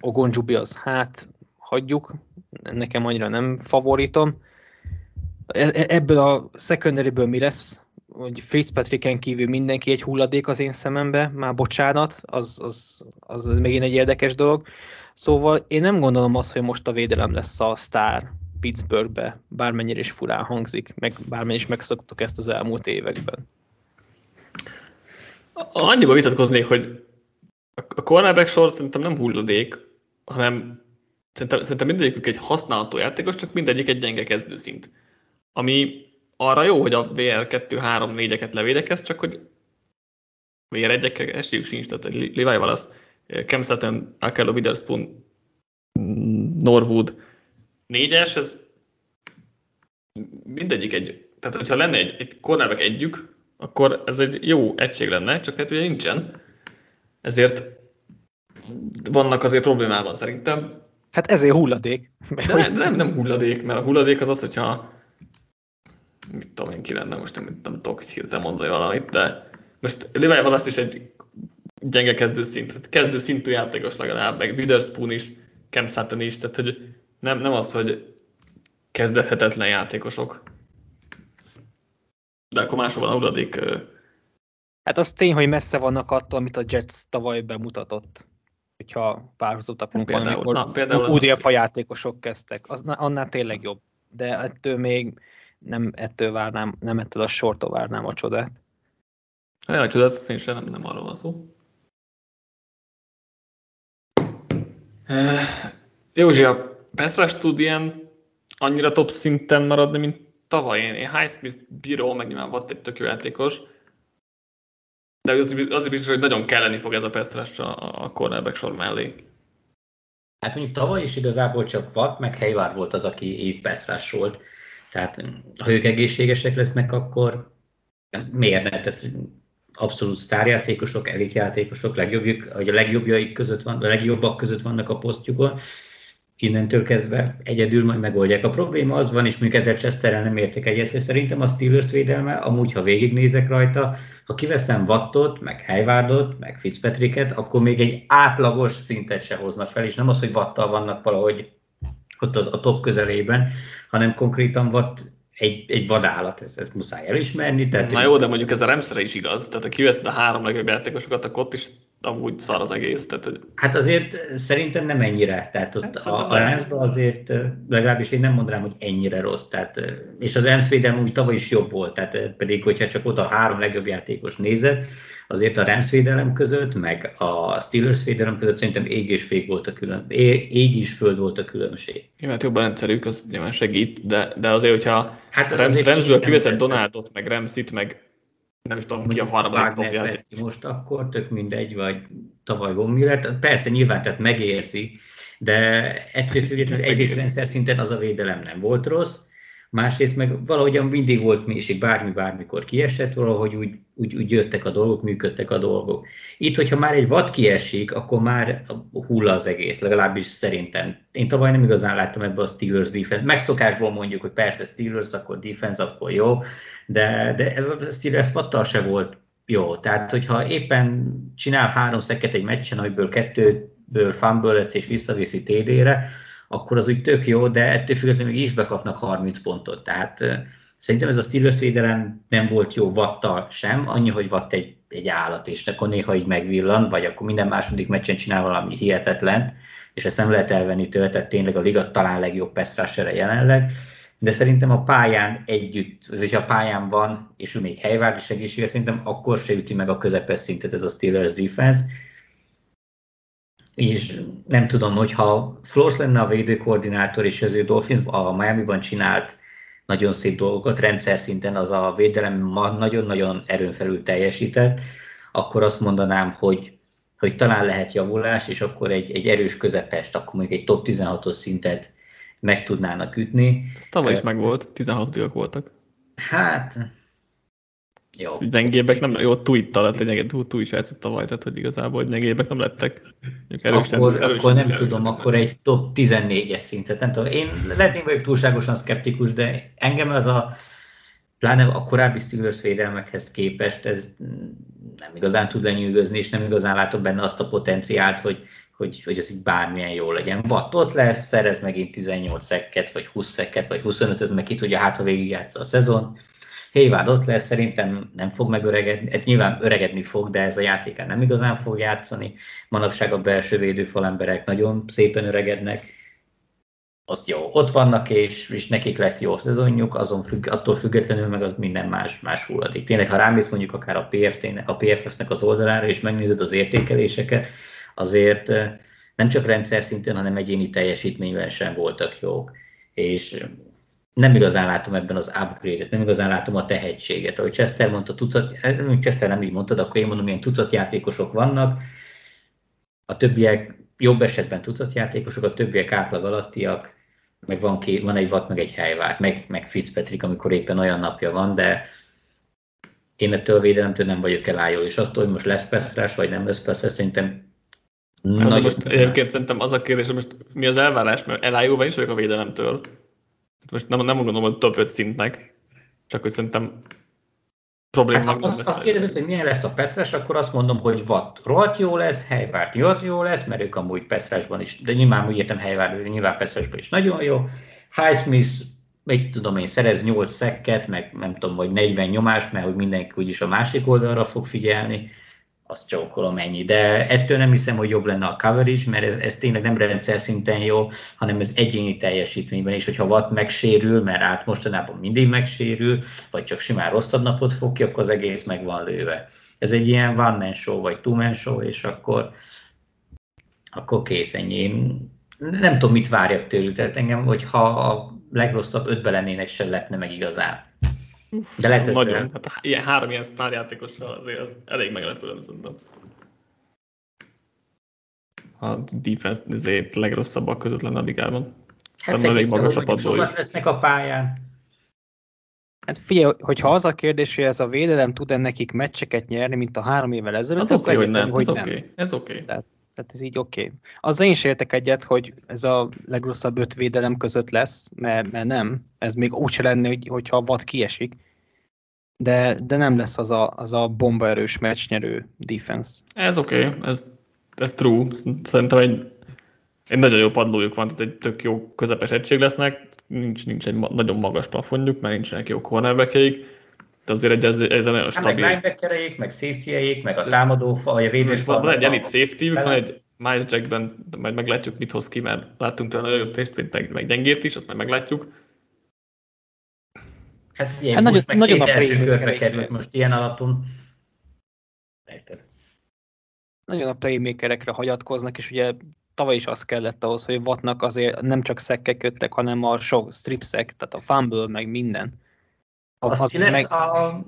Ogonjubi az hát, hagyjuk, nekem annyira nem favoritom. E, e, ebből a secondaryből mi lesz? Hogy Fitzpatricken kívül mindenki egy hulladék az én szemembe, már bocsánat, az, az, az megint egy érdekes dolog. Szóval én nem gondolom azt, hogy most a védelem lesz a sztár Pittsburghbe, bármennyire is furán hangzik, meg bármennyire is megszoktuk ezt az elmúlt években. Annyiba vitatkoznék, hogy a cornerback sor szerintem nem hulladék, hanem szerintem, szerintem mindegyikük egy használható játékos, csak mindegyik egy gyenge kezdőszint. Ami arra jó, hogy a VR 2-3-4-eket levédekez, csak hogy VR 1 esélyük sincs, tehát Levi Wallace, Cam Sutton, Akello Witherspoon, Norwood, négyes, ez mindegyik egy, tehát hogyha lenne egy, egy cornerback együk, akkor ez egy jó egység lenne, csak hát ugye nincsen. Ezért vannak azért problémában szerintem. Hát ezért hulladék. De, de nem, nem hulladék, mert a hulladék az az, hogyha mit tudom én ki lenne, most nem, nem tudok hirtelen mondani valamit, de most Levi azt is egy gyenge kezdőszint, kezdőszintű játékos legalább, meg Witherspoon is, Cam Sutton is, tehát hogy nem, nem az, hogy kezdhetetlen játékosok. De akkor máshol van a hulladék. Hát az tény, hogy messze vannak attól, amit a Jets tavaly bemutatott. Hogyha párhuzot akarunk például, amikor na, például UDF a játékosok kezdtek. Az, annál tényleg jobb. De ettől még nem ettől várnám, nem ettől a sortól várnám a csodát. Nem a csodát, én sem, nem, nem arról van szó. Józsi, a Pestrás tud ilyen annyira top szinten maradni, mint tavaly. Én, én Highsmith bíró, meg nyilván volt egy tök jó játékos, de az, az biztos, hogy nagyon kelleni fog ez a Pestrás a, a cornerback sor mellé. Hát mondjuk tavaly is igazából csak Watt, meg Hayward volt az, aki év Pestrás volt. Tehát ha ők egészségesek lesznek, akkor miért ne? Tehát abszolút sztárjátékosok, elitjátékosok, legjobbjuk, vagy a legjobbjaik között van, a legjobbak között vannak a posztjukon, innentől kezdve egyedül majd megoldják. A probléma az van, és mondjuk ezzel Chesterrel nem értek egyet, hogy szerintem a Steelers védelme, amúgy ha végignézek rajta, ha kiveszem Wattot, meg Haywardot, meg Fitzpatricket, akkor még egy átlagos szintet se hoznak fel, és nem az, hogy Wattal vannak valahogy ott a top közelében, hanem konkrétan Watt egy, egy vadállat, ezt, ezt muszáj elismerni. Tehát, Na jó, de mondjuk ez a Remszre is igaz, tehát ha kiveszed a három legjobb játékosokat, akkor ott is amúgy szar az egész. Tehát, hogy... Hát azért szerintem nem ennyire. Tehát ott hát, a, a Ramsben azért legalábbis én nem mondanám, hogy ennyire rossz. Tehát, és az Rams védelem úgy tavaly is jobb volt, tehát pedig hogyha csak ott a három legjobb játékos nézett, azért a Rams védelem között, meg a Steelers védelem között szerintem ég és fék volt a külön, ég és föld volt a különbség. Jó, hát jobban egyszerűk, az nyilván segít, de, de azért, hogyha hát Rams, Ramsből kiveszed Donatot, meg Ramsit, meg nem is tudom, ki a harmadik dobját. Most akkor tök mindegy, vagy tavaly von Miller. Persze nyilván, tehát megérzi, de ettől függetlenül egész rendszer szinten az a védelem nem volt rossz, másrészt meg valahogyan mindig volt mélység, bármi bármikor kiesett, valahogy úgy, úgy, úgy jöttek a dolgok, működtek a dolgok. Itt, hogyha már egy vad kiesik, akkor már hull az egész, legalábbis szerintem. Én tavaly nem igazán láttam ebbe a Steelers defense. Megszokásból mondjuk, hogy persze Steelers, akkor defense, akkor jó, de, de ez a Steelers vattal se volt jó. Tehát, hogyha éppen csinál három szeket egy meccsen, amiből kettőből fumble lesz és visszaviszi TD-re, akkor az úgy tök jó, de ettől függetlenül is bekapnak 30 pontot. Tehát szerintem ez a Steelers védelem nem volt jó vattal sem, annyi, hogy vatt egy, egy állat, és akkor néha így megvillan, vagy akkor minden második meccsen csinál valami hihetetlen, és ezt nem lehet elvenni tőle, tehát tényleg a liga talán legjobb pass jelenleg, de szerintem a pályán együtt, hogyha a pályán van, és ő még helyvárdi segítsége, szerintem akkor se üti meg a közepes szintet ez a Steelers defense, és nem tudom, hogyha Flores lenne a védőkoordinátor, és az ő Dolphins a Miami-ban csinált nagyon szép dolgokat, rendszer szinten az a védelem ma nagyon-nagyon erőn felül teljesített, akkor azt mondanám, hogy, hogy talán lehet javulás, és akkor egy, egy erős közepest, akkor mondjuk egy top 16-os szintet meg tudnának ütni. Ez tavaly is meg volt, 16 voltak. Hát, jó. Gyengébbek nem, jó, Tuittal lett lényeged, Tui is játszott tavaly, tehát hogy igazából hogy gyengébbek nem lettek. Erősen, akkor, erősen, akkor nem erősen tudom, akkor egy top 14-es szintet, nem tudom. Én lehetnék vagyok túlságosan szkeptikus, de engem az a pláne a korábbi Steelers védelmekhez képest ez nem igazán tud lenyűgözni, és nem igazán látom benne azt a potenciált, hogy, hogy, hogy ez így bármilyen jó legyen. Watt ott lesz, szerez megint 18 szekket, vagy 20 szekket, vagy 25-öt, meg ki tudja, hát ha végigjátsza a szezon Hayward ott lesz, szerintem nem fog megöregedni, hát nyilván öregedni fog, de ez a játékán nem igazán fog játszani. Manapság a belső védőfal emberek nagyon szépen öregednek, azt jó, ott vannak, és, és nekik lesz jó szezonjuk, azon függ, attól függetlenül meg az minden más, más hulladik. Tényleg, ha rámész mondjuk akár a, PFT, a PFF-nek az oldalára, és megnézed az értékeléseket, azért eh, nem csak rendszer szinten, hanem egyéni teljesítményben sem voltak jók. És nem igazán látom ebben az upgrade-et, nem igazán látom a tehetséget. Ahogy Chester mondta, tucat, Chester nem így mondtad, akkor én mondom, ilyen tucatjátékosok vannak, a többiek jobb esetben tucatjátékosok, a többiek átlag alattiak, meg van, ki, van egy vat, meg egy helyvált, meg, meg Fitzpatrick, amikor éppen olyan napja van, de én ettől védelemtől nem vagyok elájul, és attól, hogy most lesz pesztrás, vagy nem lesz pesztrás, szerintem nagyon... Most egyébként szerintem az a kérdés, hogy most mi az elvárás, mert elájulva is vagyok a védelemtől. Most nem, nem gondolom, hogy top 5 szintnek, csak hogy szerintem probléma hát, azt, azt kérdezed, hogy milyen lesz a Peszres, akkor azt mondom, hogy Watt rohadt jó lesz, Helyvárt rohadt jó lesz, mert ők amúgy Peszresban is, de nyilván úgy értem Helyvárt, nyilván Peszresben is nagyon jó. Highsmith, mit tudom én, szerez 8 szekket, meg nem tudom, vagy 40 nyomást, mert hogy mindenki úgyis a másik oldalra fog figyelni azt csókolom ennyi. De ettől nem hiszem, hogy jobb lenne a coverage, mert ez, ez tényleg nem rendszer szinten jó, hanem ez egyéni teljesítményben is, hogyha Watt megsérül, mert át mostanában mindig megsérül, vagy csak simán rosszabb napot fog ki, akkor az egész meg van lőve. Ez egy ilyen one man show, vagy two man show, és akkor, akkor kész ennyi. Én nem tudom, mit várjak tőlük, tehát engem, hogyha a legrosszabb ötbe lennének, se lepne meg igazán. De lehet ez Nagyon, hát ilyen, három ilyen sztárjátékossal azért az elég meglepő szerintem. A defense azért legrosszabbak között lenne a ligában. Hát elég magas a padlójuk. lesznek a pályán. Hát figyelj, hogyha az a kérdés, hogy ez a védelem tud-e nekik meccseket nyerni, mint a három évvel ezelőtt, az oké, okay, hogy nem. Hogy ez oké, okay. ez oké. Okay. Tehát, tehát ez így oké. Okay. Azzal én is értek egyet, hogy ez a legrosszabb öt védelem között lesz, mert, mert nem. Ez még úgy se lenne, hogy, hogyha a vad kiesik. De, de nem lesz az a, az a bombaerős meccsnyerő defense. Ez oké, okay. ez, ez true. Szerintem egy, egy nagyon jó padlójuk van, tehát egy tök jó közepes egység lesznek. Nincs, nincs egy nagyon magas plafonjuk, mert nincsenek jó cornerback de azért egy, ez, ez nagyon stabil. Hát meg linebackereik, meg safety meg a támadó fal, a védős fal. Van egy elit safety van egy Miles Jackben, majd meglátjuk, mit hoz ki, mert láttunk tőle nagyon jobb testpint, meg, meg gyengért is, azt majd meglátjuk. Hát figyelj, hát most nagyon, meg nagyon első körbe került most ilyen alapon. Érted? Nagyon a playmakerekre hagyatkoznak, és ugye tavaly is az kellett ahhoz, hogy Wattnak azért nem csak szekkek jöttek, hanem a sok stripszek, tehát a fumble, meg minden. A, az meg... a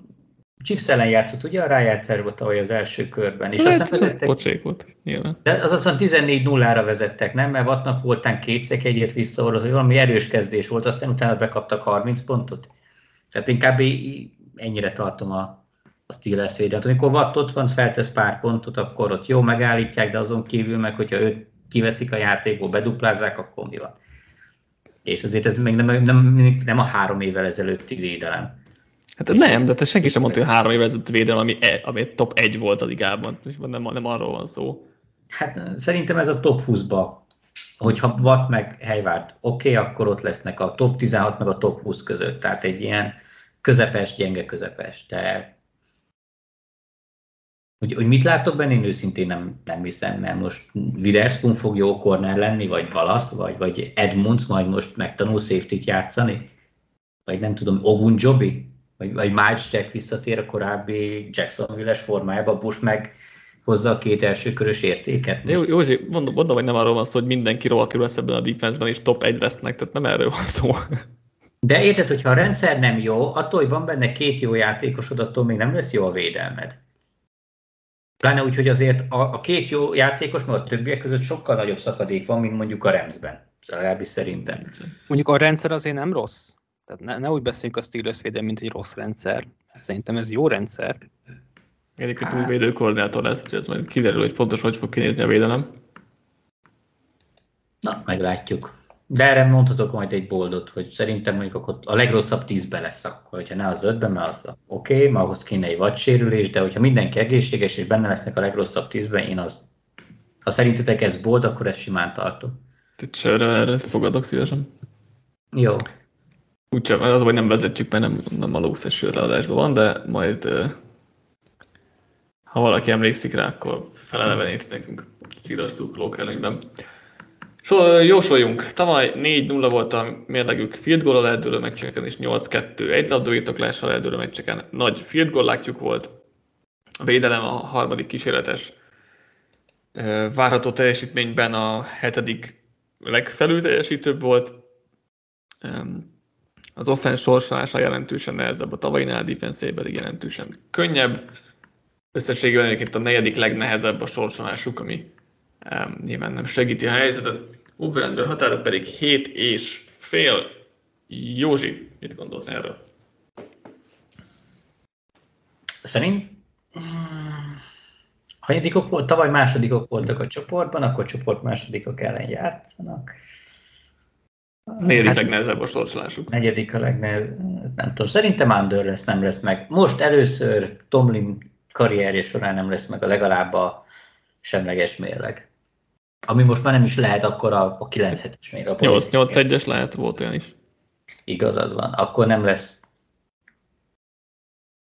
Chiefs ellen játszott, ugye a rájátszásban tavaly az első körben. És Lehet, aztán vezettek, pocsék volt, nyilván. De az aztán 14-0-ra vezettek, nem? Mert Wattnak voltán kétszer egyet visszaorult, hogy valami erős kezdés volt, aztán utána bekaptak 30 pontot. Tehát inkább ennyire tartom a, a Steelers védelmet. Amikor Watt ott van, feltesz pár pontot, akkor ott jó megállítják, de azon kívül meg, hogyha őt kiveszik a játékból, beduplázzák, akkor mi van? És azért ez még nem, nem, nem a három évvel ezelőtti védelem. Hát nem, de te senki sem mondta, hogy három évvel ezelőtt védelem, ami, e, ami top egy volt a ligában. És nem, nem arról van szó. Hát szerintem ez a top 20-ba, hogyha Watt meg Helyvárt oké, okay, akkor ott lesznek a top 16 meg a top 20 között. Tehát egy ilyen közepes, gyenge közepes. De hogy, hogy mit látok benne, én őszintén nem, nem hiszem, mert most Witherspoon fog jó corner lenni, vagy Valasz, vagy, vagy Edmunds majd most megtanul safety-t játszani, vagy nem tudom, Ogun Jobi, vagy, vagy Miles Jack visszatér a korábbi Jacksonville-es formájába, Bush meg hozza a két első körös értéket. Jó, Józsi, mondom, mondom, hogy nem arról van szó, hogy mindenki rohadt lesz ebben a defenseben, és top 1 lesznek, tehát nem erről van szó. De érted, hogyha a rendszer nem jó, attól, hogy van benne két jó játékosod, attól még nem lesz jó a védelmed. Pláne úgy, hogy azért a, a két jó játékos, mert a többiek között sokkal nagyobb szakadék van, mint mondjuk a Remsben. Legalábbis szerintem. Mondjuk a rendszer azért nem rossz. Tehát ne, ne úgy beszéljünk a Steelers védelem, mint egy rossz rendszer. Szerintem ez jó rendszer. Egyébként új védőkoordinátor lesz, hogy ez majd kiderül, hogy pontosan hogy fog kinézni a védelem. Na, meglátjuk. De erre mondhatok majd egy boldot, hogy szerintem mondjuk akkor a legrosszabb tízbe lesz akkor, hogyha ne az ötben, mert az oké, okay, mert ahhoz kéne egy vadsérülés, de hogyha mindenki egészséges és benne lesznek a legrosszabb tízben, én az, ha szerintetek ez bold, akkor ezt simán tartom. Sörre erre fogadok szívesen. Jó. Úgyse, az, hogy nem vezetjük, mert nem, nem a lószes sörreadásban van, de majd ha valaki emlékszik rá, akkor felelevenít nekünk Steelers szurkolók előnyben. So, jósoljunk. Tavaly 4-0 volt a mérlegük field goal eldőlő meccseken, és 8-2 egy labdavirtoklással eldőlő meccseken. Nagy field goal látjuk volt. A védelem a harmadik kísérletes várható teljesítményben a hetedik legfelül teljesítőbb volt. Az offense sorsolása jelentősen nehezebb, a tavalyinál a defense pedig jelentősen könnyebb. Összességében egyébként a negyedik legnehezebb a sorsolásuk, ami um, nyilván nem segíti a helyzetet. Overender határa pedig 7 és fél. Józsi, mit gondolsz erről? Szerint hanyadikok volt, tavaly másodikok voltak a csoportban, akkor csoport másodikok ellen játszanak. Negyedik hát, legnehezebb a sorsolásuk. Negyedik a legnehezebb, nem tudom, szerintem Under lesz, nem lesz meg. Most először Tomlin karrierje során nem lesz meg a legalább a semleges mérleg. Ami most már nem is lehet akkor a, a 9 7 es mérleg. 8-8-1-es lehet, volt olyan is. Igazad van. Akkor nem lesz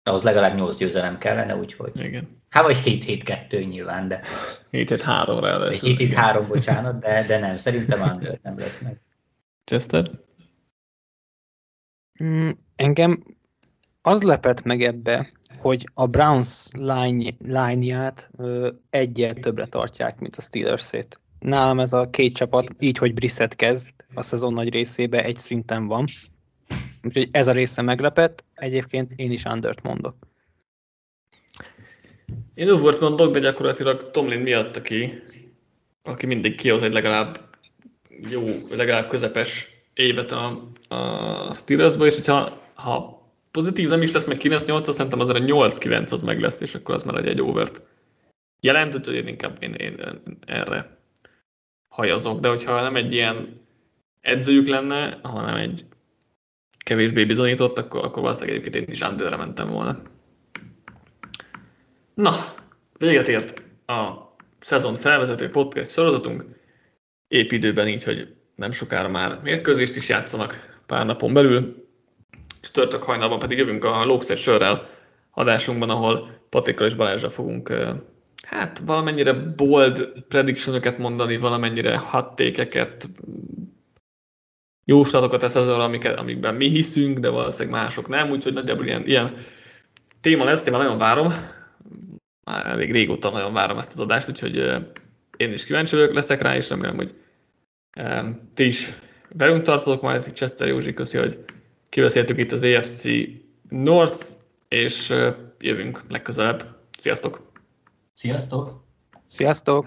ahhoz legalább 8 győzelem kellene, úgyhogy. Igen. Hát vagy 7-7-2 nyilván, de... 7-7-3 ráadásul. 7-7-3, bocsánat, de, de nem, szerintem Under nem lesz meg. Chester? Mm, engem az lepett meg ebbe, hogy a Browns line-ját egyel többre tartják, mint a Steelers-ét. Nálam ez a két csapat, így, hogy Brissett kezd, a szezon nagy részében egy szinten van. Úgyhogy ez a része meglepett, egyébként én is Undert mondok. Én Uvort mondok, de gyakorlatilag Tomlin miatt, aki, aki mindig kihoz egy legalább jó, legalább közepes évet a, a Steelersből, és hogyha ha pozitív nem is lesz, meg 9-8, szerintem azért a 8-9 az meg lesz, és akkor az már egy, egy overt jelent, hogy én inkább én, én, én erre hajazok, de hogyha nem egy ilyen edzőjük lenne, hanem egy kevésbé bizonyított, akkor, akkor valószínűleg egyébként én is underre mentem volna. Na, véget ért a szezon felvezető podcast sorozatunk, épp időben így, hogy nem sokára már mérkőzést is játszanak pár napon belül, csütörtök hajnalban pedig jövünk a Lókszer sörrel adásunkban, ahol Patrikkal és Balázsra fogunk hát valamennyire bold predictionokat mondani, valamennyire hattékeket, jóslatokat tesz ezzel, amiket, amikben mi hiszünk, de valószínűleg mások nem, úgyhogy nagyjából ilyen, ilyen téma lesz, én már nagyon várom, már elég régóta nagyon várom ezt az adást, úgyhogy én is kíváncsi vagyok, leszek rá, és remélem, hogy ti is velünk tartotok majd, Chester Józsi, köszi, hogy kibeszéltük itt az AFC North, és jövünk legközelebb. Sziasztok! Sziasztok! Sziasztok!